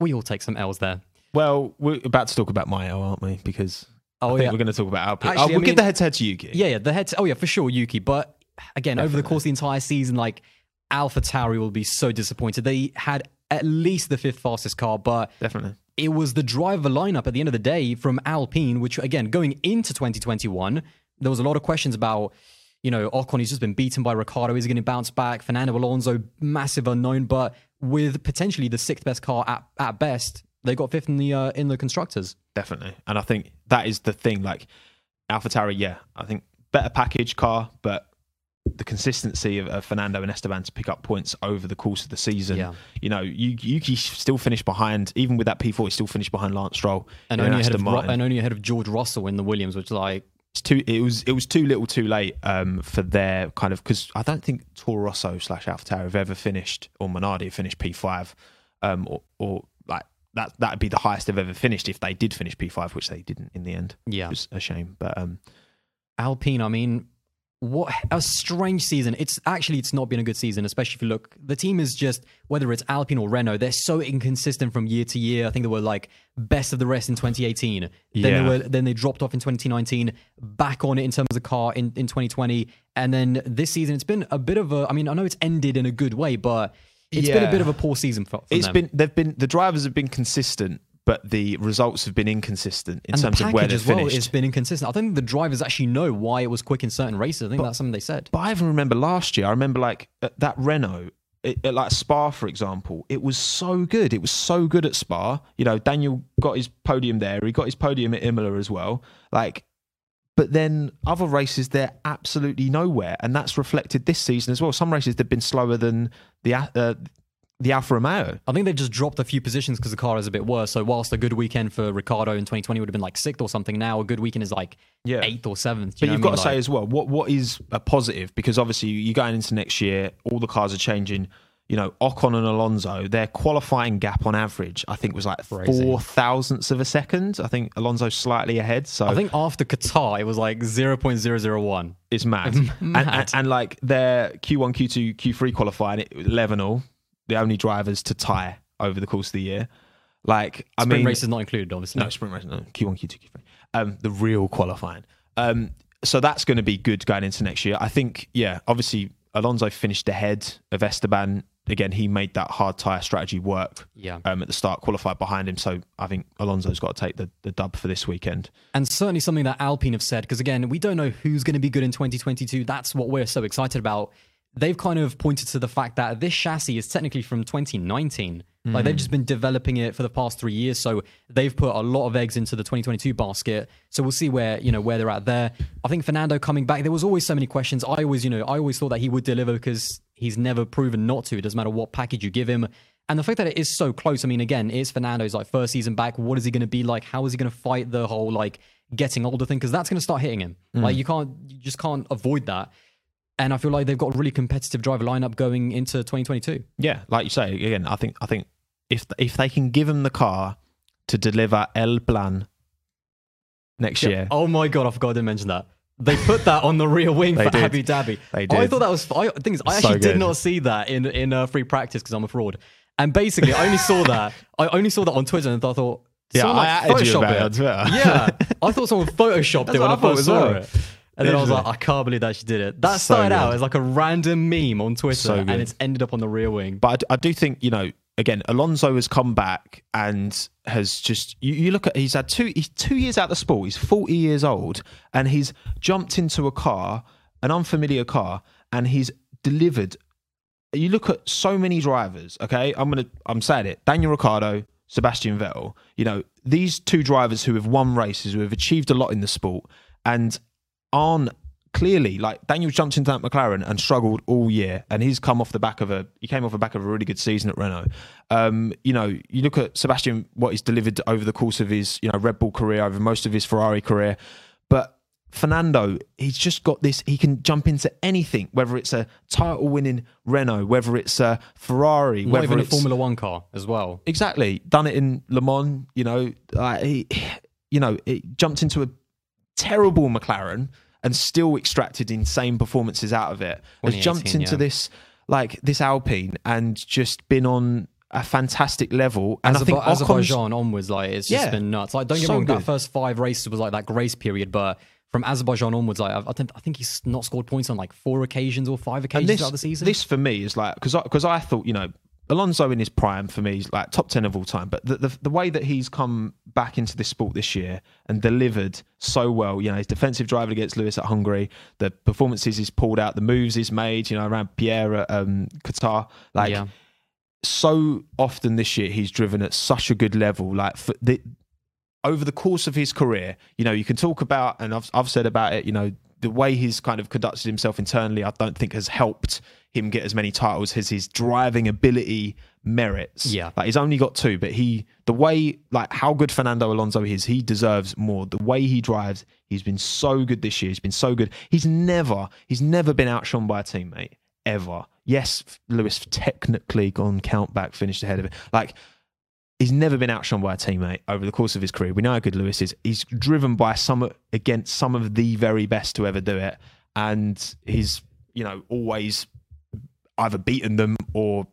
we all take some L's there. Well, we're about to talk about my L, aren't we? Because oh, I Oh think yeah, we're going to talk about Alpine. Actually, oh, we'll mean- give the head to head to Yuki. yeah, yeah. The head. Oh yeah, for sure, Yuki. But again, over the course of the entire season, like Alpha Tauri will be so disappointed. They had at least the fifth fastest car, but definitely. it was the driver lineup at the end of the day from Alpine, which again, going into 2021, there was a lot of questions about, you know, Ocon, he's just been beaten by Ricciardo. Is he going to bounce back? Fernando Alonso, massive unknown, but with potentially the sixth best car at, at best, they got fifth in the uh, in the constructors. Definitely. And I think that is the thing. Like AlphaTauri, yeah, I think better package car, but the consistency of, of Fernando and Esteban to pick up points over the course of the season. Yeah. You know, Yu- Yuki still finished behind, even with that P4, he still finished behind Lance Stroll And only, ahead of, and only ahead of George Russell in the Williams, which like it's too it was it was too little too late um for their kind of because I don't think Toro Rosso slash AlphaTauri have ever finished or Minardi have finished P5 um or, or like that that'd be the highest they've ever finished if they did finish P5 which they didn't in the end Yeah. it was a shame but um Alpine, I mean, what a strange season. It's actually it's not been a good season, especially if you look. The team is just whether it's Alpine or Renault, they're so inconsistent from year to year. I think they were like best of the rest in 2018. Then Yeah. they were then they dropped off in 2019, back on it in terms of the car in, in 2020, and then this season it's been a bit of a. I mean, I know it's ended in a good way, but it's been a bit of a poor season for. for it's them. been they've been the drivers have been consistent but the results have been inconsistent in and terms of where as well finished has been inconsistent. I don't think the drivers actually know why it was quick in certain races. I think that's something they said. But I even remember last year. I remember like at that Renault, it, at like Spa, for example. It was so good. It was so good at Spa. You know, Daniel got his podium there. He got his podium at Imola as well. Like, but then other races they're absolutely nowhere, and that's reflected this season as well. Some races they've been slower than the uh, the Alfa Romeo. I think they've just dropped a few positions because the car is a bit worse. So whilst a good weekend for Ricciardo in 2020 would have been like sixth or something, now a good weekend is like Yeah. eighth or seventh. But you've got to say as well, what what is a positive? Because obviously you're going into next year, all the cars are changing. You know, Ocon and Alonso, their qualifying gap on average, I think was like Crazy. four thousandths of a second. I think Alonso slightly ahead, so I think after Qatar it was like 0.001. it's mad. and, Mad. and, and like their Q1, Q2, Q3 qualifying, it was 11 all, the only drivers to tie over the course of the year. Like, I Sprint mean, race is not included, obviously. No, sprint race. No, Q1, Q2, Q3. Um, the real qualifying. Um, so that's going to be good going into next year. I think, yeah, obviously Alonso finished ahead of Esteban. Again, he made that hard tire strategy work Yeah. um, at the start, qualified behind him. So I think Alonso's got to take the, the dub for this weekend. And certainly something that Alpine have said, because again, we don't know who's going to be good in 2022. That's what we're so excited about. They've kind of pointed to the fact that this chassis is technically from 2019. Like they've hmm. just been developing it for the past three years. So they've put a lot of eggs into the 2022 basket. So we'll see where, you know, where they're at there. I think Fernando coming back, there was always so many questions. I always, you know, I always thought that he would deliver because he's never proven not to. It doesn't matter what package you give him. And the fact that it is so close, I mean, again, it's Fernando's like first season back. What is he going to be like? How is he going to fight the whole like getting older thing? Because that's going to start hitting him. Hmm. Like you can't, you just can't avoid that. And I feel like they've got a really competitive driver lineup going into 2022. Yeah, like you say, again, I think I think if if they can give him the car to deliver El Plan next year, Oh my god, I forgot to mention that. They put that on the rear wing for did. Abu Dhabi. They I thought that was. I, the thing is, I So actually did not see that in in uh, free practice because I'm a fraud. And basically, I only saw that. I only saw that on Twitter, and I thought, Yeah, I like, added you about it it. on Twitter. Yeah, I thought someone photoshopped it when I first saw well. it. And then I was like, I can't believe that she did it. That So started out good. as like a random meme on Twitter, So and it's ended up on the rear wing. But I d- I, do think you know. Again, Alonso has come back and has just. You, you look at he's had two. He's two years out of the sport. He's forty years old, and he's jumped into a car, an unfamiliar car, and he's delivered. You look at so many drivers. Okay, I'm gonna. I'm saying it. Daniel Ricciardo, Sebastian Vettel. You know these two drivers who have won races, who have achieved a lot in the sport, and aren't clearly like Daniel jumped into that McLaren and struggled all year, and he's come off the back of a he came off the back of a really good season at Renault. Um, you know, you look at Sebastian what he's delivered over the course of his you know Red Bull career, over most of his Ferrari career, but. Fernando, he's just got this. He can jump into anything, whether it's a title-winning Renault, whether it's a Ferrari, Not whether even a Formula One car as well. exactly done it in Le Mans. You know, uh, he, you know, it jumped into a terrible McLaren and still extracted insane performances out of it. Has jumped into yeah. this like this Alpine and just been on a fantastic level. And I think Azerbaijan, Ocon's, Azerbaijan onwards, like it's just Yeah. been nuts. Like, don't get So me wrong, good. that first five races was like that grace period, but from Azerbaijan onwards, like I, I think I think he's not scored points on like four occasions or five occasions this, out the season. This for me is like because because I, thought you know Alonso in his prime for me is like top ten of all time, but the, the the way that he's come back into this sport this year and delivered so well, you know, his defensive drive against Lewis at Hungary, the performances he's pulled out, the moves he's made, you know, around Pierre at um, Qatar, like yeah, so often this year he's driven at such a good level like for the over the course of his career you know you can talk about and I've, I've said about it you know the way he's kind of conducted himself internally i don't think has helped him get as many titles as his driving ability merits. Yeah. like he's only got two but he the way like how good fernando alonso is he deserves more. The way he drives he's been so good this year. He's been so good. He's never he's never been outshone by a teammate ever. Yes lewis technically gone count back finished ahead of it like he's never been outshone by a teammate over the course of his career. We know how good Lewis is. He's driven by some against some of the very best to ever do it, and he's you know always either beaten them or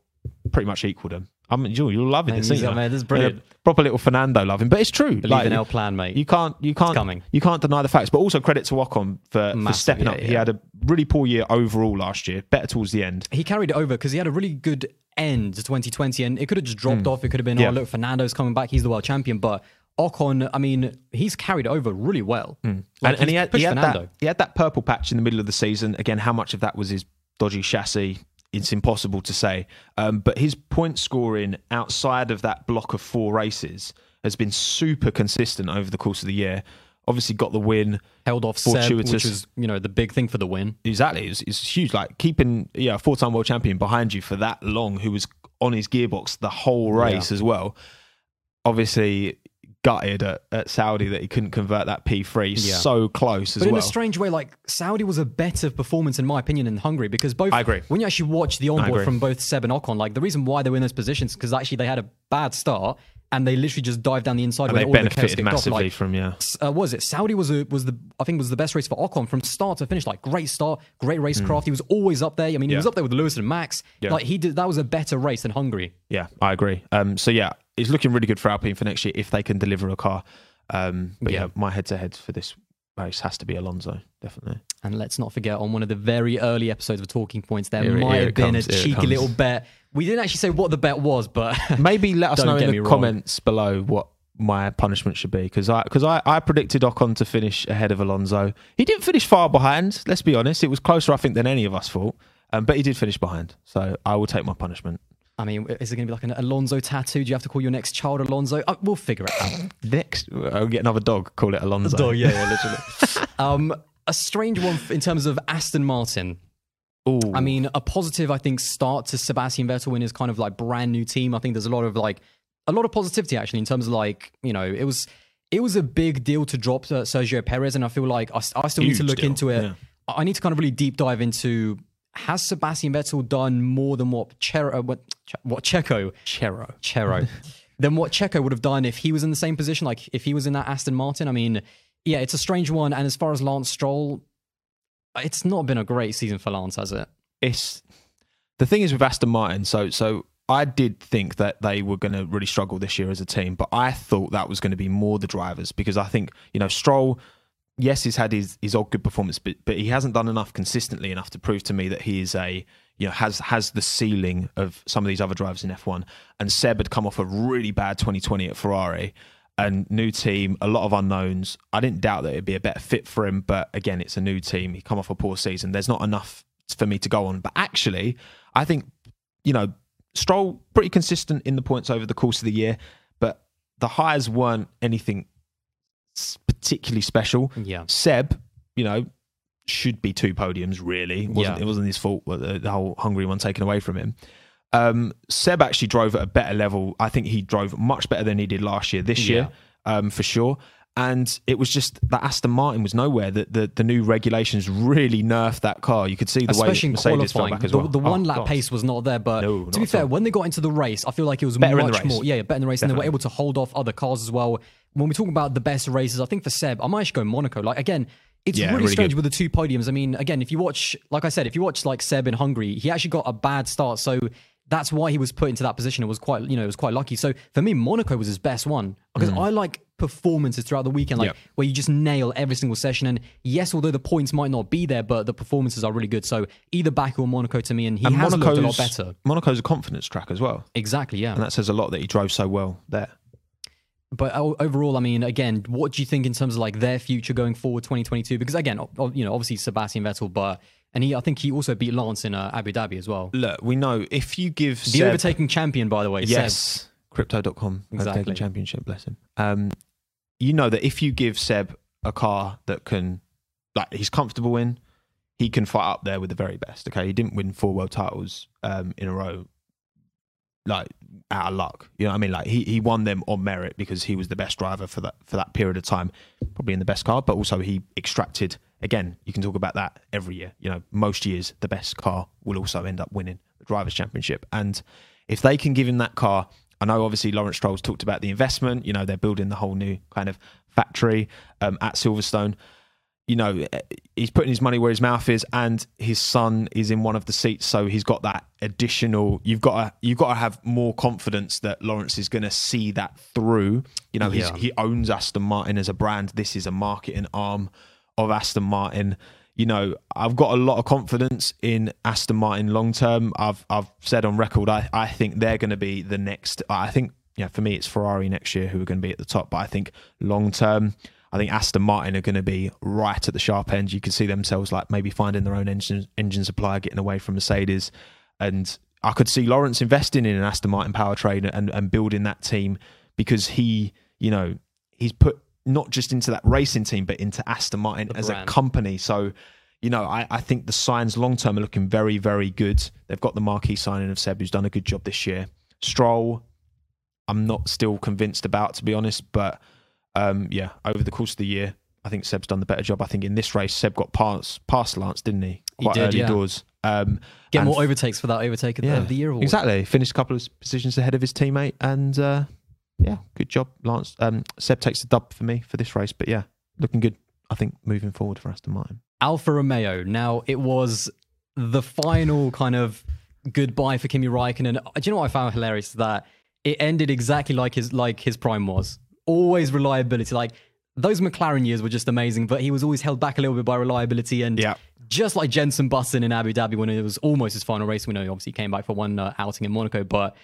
pretty much equaled them. I mean, love it. Man, this, ain't you? man, this is Yeah, brilliant. proper little Fernando loving, but it's true. believe Like, in our plan, mate. you can't, you can't, coming. you can't deny the facts. But also credit to Ocon for, for stepping yeah, up. He had a really poor year overall last year, better towards the end. he carried it over because he had a really good end to 2020, and it could have just dropped off. It could have been. Yeah. oh look, Fernando's coming back, he's the world champion, but. Ocon, I mean, he's carried it over really well. Like, Hmm. and, and he had, he had that he had that purple patch in the middle of the season. Again, how much of that was his dodgy chassis? It's impossible to say. Um, but his point scoring outside of that block of four races has been super consistent over the course of the year. Obviously, got the win. held off Seb, which Fortuitous. you know the big thing for the win. Exactly, it's, it's huge. Like keeping yeah, a four-time world champion behind you for that long, who was on his gearbox the whole race as well. Obviously, gutted at, at Saudi that he couldn't convert that P3 Yeah. so close as But in well. a strange way, like Saudi was a better performance in my opinion than Hungary because both. I agree. When you actually watch the onboard from both Seb and Ocon, like the reason why they were in those positions because actually they had a bad start and they literally just dived down the inside and they the benefited off. massively Like, from yeah. uh, was it Saudi was a, was the I think was the best race for Ocon from start to finish. Like great start, great racecraft. He was always up there. I mean, he Hmm. Yeah. was up there with Lewis and Max. Yeah. Like he did. That was a better race than Hungary. Yeah, I agree. Um, so yeah, it's looking really good for Alpine for next year if they can deliver a car. Um, but yeah, Yeah. my head-to-head for this race has to be Alonso, definitely. And let's not forget, on one of the very early episodes of Talking Points, there Here might here have been comes, a cheeky little bet. We didn't actually say what the bet was, but Maybe let us know in the comments below what my punishment should be because I because I, I predicted Ocon to finish ahead of Alonso. He didn't finish far behind. Let's be honest, it was closer I think than any of us thought. Um, but he did finish behind, so I will take my punishment. I mean, is it going to be like an Alonso tattoo? Do you have to call your next child Alonso? Uh, we'll figure it out. Next, I'll get another dog. Call it Alonso. Dog, yeah, yeah, literally. um, a strange one in terms of Aston Martin. Ooh. I mean, a positive, I think, start to Sebastian Vettel in his kind of like brand new team. I think there's a lot of like a lot of positivity actually in terms of like you know it was it was a big deal to drop uh, Sergio Perez, and I feel like I still need to look deal, into it. yeah. I I need to kind of really deep dive into has Sebastian Vettel done more than what Chero, uh, what, what Checo Chero. Chero than what Checo would have done if he was in the same position, like if he was in that Aston Martin. I mean, yeah, it's a strange one. And as far as Lance Stroll, it's not been a great season for Lance, has it? it's the thing is with Aston Martin. So so I did think that they were going to really struggle this year as a team, but I thought that was going to be more the drivers because I think you know Stroll. Yes, he's had his, his odd good performance, but but he hasn't done enough consistently enough to prove to me that he is a you know has has the ceiling of some of these other drivers in F1. And Seb had come off a really bad 2020 at Ferrari, and new team, a lot of unknowns. I didn't doubt that it'd be a better fit for him, but again, it's a new team. He come off a poor season. There's not enough for me to go on. But actually, I think you know Stroll pretty consistent in the points over the course of the year, but the highs weren't anything particularly special. Yeah. Seb, you know, should be two podiums. Really, it wasn't Yeah. it wasn't his fault the, the whole Hungary one taken away from him. Um, Seb actually drove at a better level. I think he drove much better than he did last year. This year, um, for sure. And it was just that Aston Martin was nowhere. That the, the new regulations really nerfed that car. You could see the Especially way in Mercedes fell qualifying, back as the, well. the Oh, one lap God. pace was not there. But No, to be fair, all. when they got into the race, I feel like it was Better much more. Yeah, yeah, better in the race, and they were able to hold off other cars as well. When we talk about the best races, I think for Seb, I might actually go Monaco. Like again, it's Yeah, really, really strange good. with the two podiums. I mean, again, if you watch, like I said, if you watch like Seb in Hungary, he actually got a bad start, so that's why he was put into that position. It was quite, you know, it was quite lucky. So for me, Monaco was his best one because I like performances throughout the weekend, like Mm. Yep. where you just nail every single session. And yes, although the points might not be there, but the performances are really good. So either Baku or Monaco to me, and he And has looked a lot Monaco's, better. Monaco's a confidence track as well. Exactly, yeah. And that says a lot that he drove so well there. But overall, I mean, again, what do you think in terms of like their future going forward, 2022? Because again, you know, obviously Sebastian Vettel, but and he, I think he also beat Lance in uh, Abu Dhabi as well. Look, we know if you give The Seb, overtaking champion, by the way. Seb. yes, crypto.com, Exactly. overtaking championship, bless him. Um, you know that if you give Seb a car that can, like, he's comfortable in, he can fight up there with the very best. Okay, he didn't win four world titles um, in a row, like out of luck. You know what I mean? Like he he won them on merit because he was the best driver for that for that period of time, probably in the best car. But also he extracted. Again, you can talk about that every year. You know, most years the best car will also end up winning the drivers' championship. And if they can give him that car, I know obviously Lawrence Stroll's talked about the investment. You know, they're building the whole new kind of factory um, at Silverstone you know, eh, he's putting his money where his mouth is, and his son is in one of the seats, so he's got that additional. You've got to you've got to have more confidence that Lawrence is going to see that through. You know, he's, Yeah. he owns Aston Martin as a brand. This is a marketing arm of Aston Martin. You know, I've got a lot of confidence in Aston Martin long term. I've I've said on record, I I think they're going to be the next. I think yeah, for me, it's Ferrari next year who are going to be at the top. But I think long term, I think Aston Martin are going to be right at the sharp end. You can see themselves like maybe finding their own engine engine supplier, getting away from Mercedes, and I could see Lawrence investing in an Aston Martin powertrain and and building that team because he, you know, he's put not just into that racing team but into Aston Martin The as a company. So. You know, I, I think the signs long term are looking very, very good. They've got the marquee signing of Seb, who's done a good job this year. Stroll, I'm not still convinced about, to be honest. But um, yeah, over the course of the year, I think Seb's done the better job. I think in this race, Seb got past past Lance, didn't he? He did, early yeah. doors. Um, Get more overtakes for that overtake of the- of the year award. exactly. Finished a couple of positions ahead of his teammate, and uh, yeah, good job, Lance. Um, Seb takes the dub for me for this race, but yeah, looking good. I think moving forward for Aston Martin. Alfa Romeo. Now it was the final kind of goodbye for Kimi Raikkonen. Do you know what I found hilarious? That it ended exactly like his like his prime was. Always reliability. Like those McLaren years were just amazing, but he was always held back a little bit by reliability and Yeah. just like Jensen Button in Abu Dhabi when it was almost his final race. We know he obviously came back for one uh, outing in Monaco, but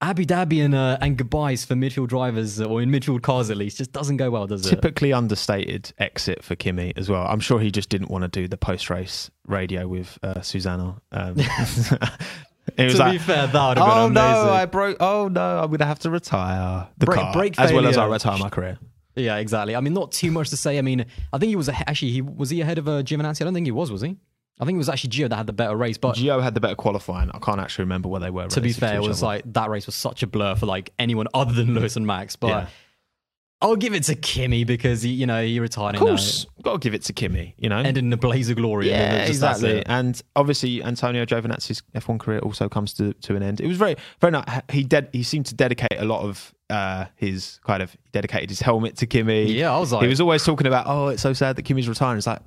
Abu Dhabi and uh, and goodbyes for midfield drivers or in midfield cars at least just doesn't go well, does it? Typically understated exit for Kimi as well. I'm sure he just didn't want to do the post race radio with uh, Susanna. Um, it was to like, be fair, that would have been oh amazing. no, I broke. Oh no, I'm gonna have to retire the Break- car break as well as I retire my career. Yeah, exactly. I mean, not too much to say. I mean, I think he was a, actually he was he ahead of uh, Giovinazzi. I don't think he was. Was he? I think it was actually Gio that had the better race. But Gio had the better qualifying. I can't actually remember where they were. to be fair, it was other. like that race was such a blur for like anyone other than Lewis and Max. But Yeah. I'll give it to Kimi because he, you know, he retired. of course, got to give it to Kimi. You know, uh, in a blaze of glory. and Yeah, that's exactly. it. And obviously, Antonio Giovinazzi's F1 career also comes to, to an end. It was very, very nice. He ded- he seemed to dedicate a lot of uh, his kind of he dedicated his helmet to Kimi. Yeah, I was like- he was always talking about, oh, it's so sad that Kimi's retiring. It's like,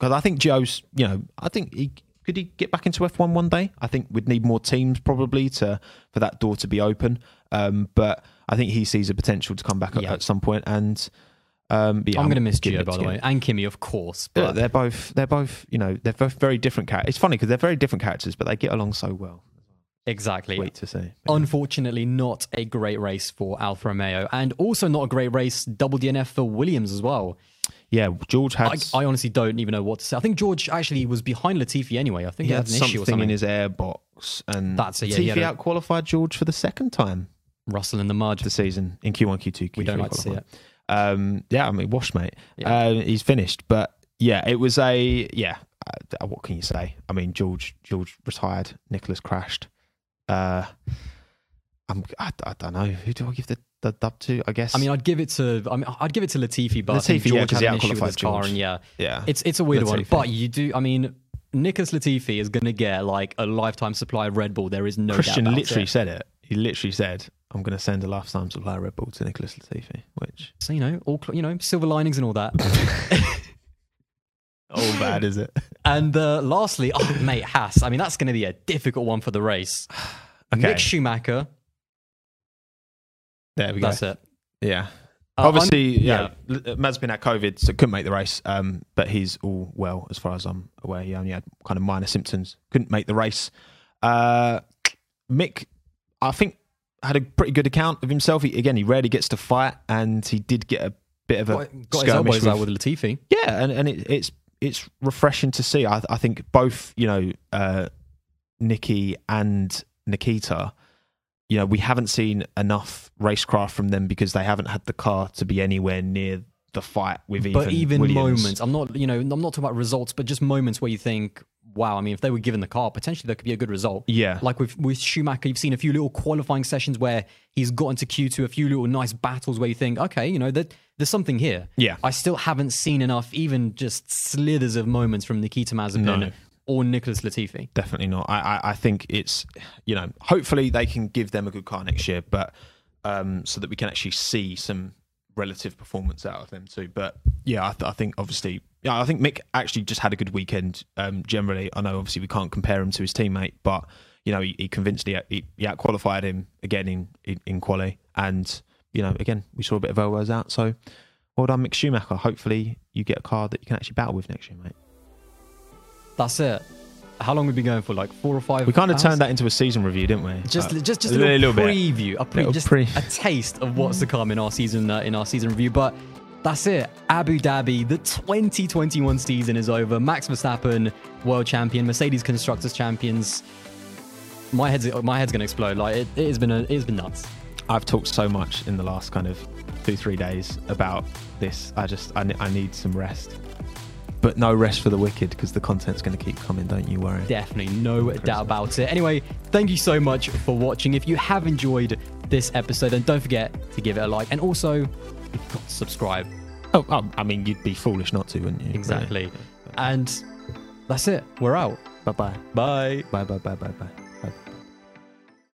because I think Gio's, you know, I think he could he get back into F1 one day. I think we'd need more teams probably to for that door to be open. Um, but I think he sees a potential to come back Yeah. at, at some point. And um, yeah, I'm going to miss Gio, by the way, and Kimi, of course. Yeah, But they're both they're both you know they're both very different characters. It's funny because they're very different characters, but they get along so well. exactly. Wait to see. Unfortunately, not a great race for Alfa Romeo, and also not a great race double DNF for Williams as well. Yeah, George had I, I honestly don't even know what to say. I think George actually was behind Latifi anyway. I think he he, had had an issue or something in his airbox, and That's it, yeah, Latifi a- out qualified George for the second time Russell in the mud. the season in Q1, Q2, Q3. We don't like to see qualifying. Um, yeah, I mean, wash mate. Yeah. Uh, he's finished, but yeah, it was a yeah. Uh, what can you say? I mean, George George retired. Nicholas crashed. Uh, I'm I, I don't know who do I give the, the dub to? I guess I mean, I'd give it to. I mean, I'd give it to Latifi, but Latifi, yeah, George 'cause had an issue with his car, and yeah, yeah, it's it's a weird one. But you do. I mean, Nicholas Latifi is going to get like a lifetime supply of Red Bull. There is no Christian doubt about literally it. said it. He literally said, "I'm going to send a lifetime supply of Red Bull to Nicholas Latifi," which So you know, all you know, silver linings and all that. all bad is it? and uh, lastly, oh mate, Haas. I mean, that's going to be a difficult one for the race. Okay, Mick Schumacher. there we go. That's it. Yeah. Uh, Obviously, yeah, yeah. Mad's been at COVID, so couldn't make the race. Um, but he's all well as far as I'm aware. He only had kind of minor symptoms, couldn't make the race. Uh, Mick, I think, had a pretty good account of himself. He, again, he rarely gets to fight, and he did get a bit of a got, got his elbows out with- with Latifi. yeah, and and it, it's it's refreshing to see. I, I think both you know uh, Nikki and Nikita. You know, we haven't seen enough racecraft from them because they haven't had the car to be anywhere near the fight with but even Williams. moments, I'm not, you know, I'm not talking about results, but just moments where you think, wow, I mean, if they were given the car, potentially there could be a good result. Yeah, Like with, with Schumacher, you've seen a few little qualifying sessions where he's got into Q2, a few little nice battles where you think, okay, you know, that there's something here. yeah, I still haven't seen enough, even just slithers of moments from Nikita Mazepin No. or Nicholas Latifi. definitely not. I, I I think it's you know hopefully they can give them a good car next year, but um, so that we can actually see some relative performance out of them too. But yeah, I, th- I think obviously, yeah, I think Mick actually just had a good weekend. Um, generally, I know obviously we can't compare him to his teammate, but you know he, he convinced he, he, he out qualified him again in, in in quali, and you know again we saw a bit of elbows out. So well done, Mick Schumacher. Hopefully you get a car that you can actually battle with next year, mate. That's it. How long we've been going for? Like four or five? We kind of hours? turned that into a season review, didn't we? Just, Uh, just, just a little, little bit. preview, a, pre- just pre- a taste of what's to come in our season, uh, in our season review. But that's it. Abu Dhabi, the 2021 season is over. Max Verstappen, world champion. Mercedes constructors champions. My head's, my head's gonna explode. Like it, it has been, a, it has been nuts. I've talked so much in the last kind of two, three days about this. I just, I, I need some rest. But no rest for the wicked because the content's going to keep coming, don't you worry. Definitely, no doubt about it. Anyway, thank you so much for watching. If you have enjoyed this episode, then don't forget to give it a like and also you've got to subscribe. Oh, oh, I mean, you'd be foolish not to, wouldn't you? Exactly. And that's it. We're out. Bye bye. Bye. Bye bye bye bye bye.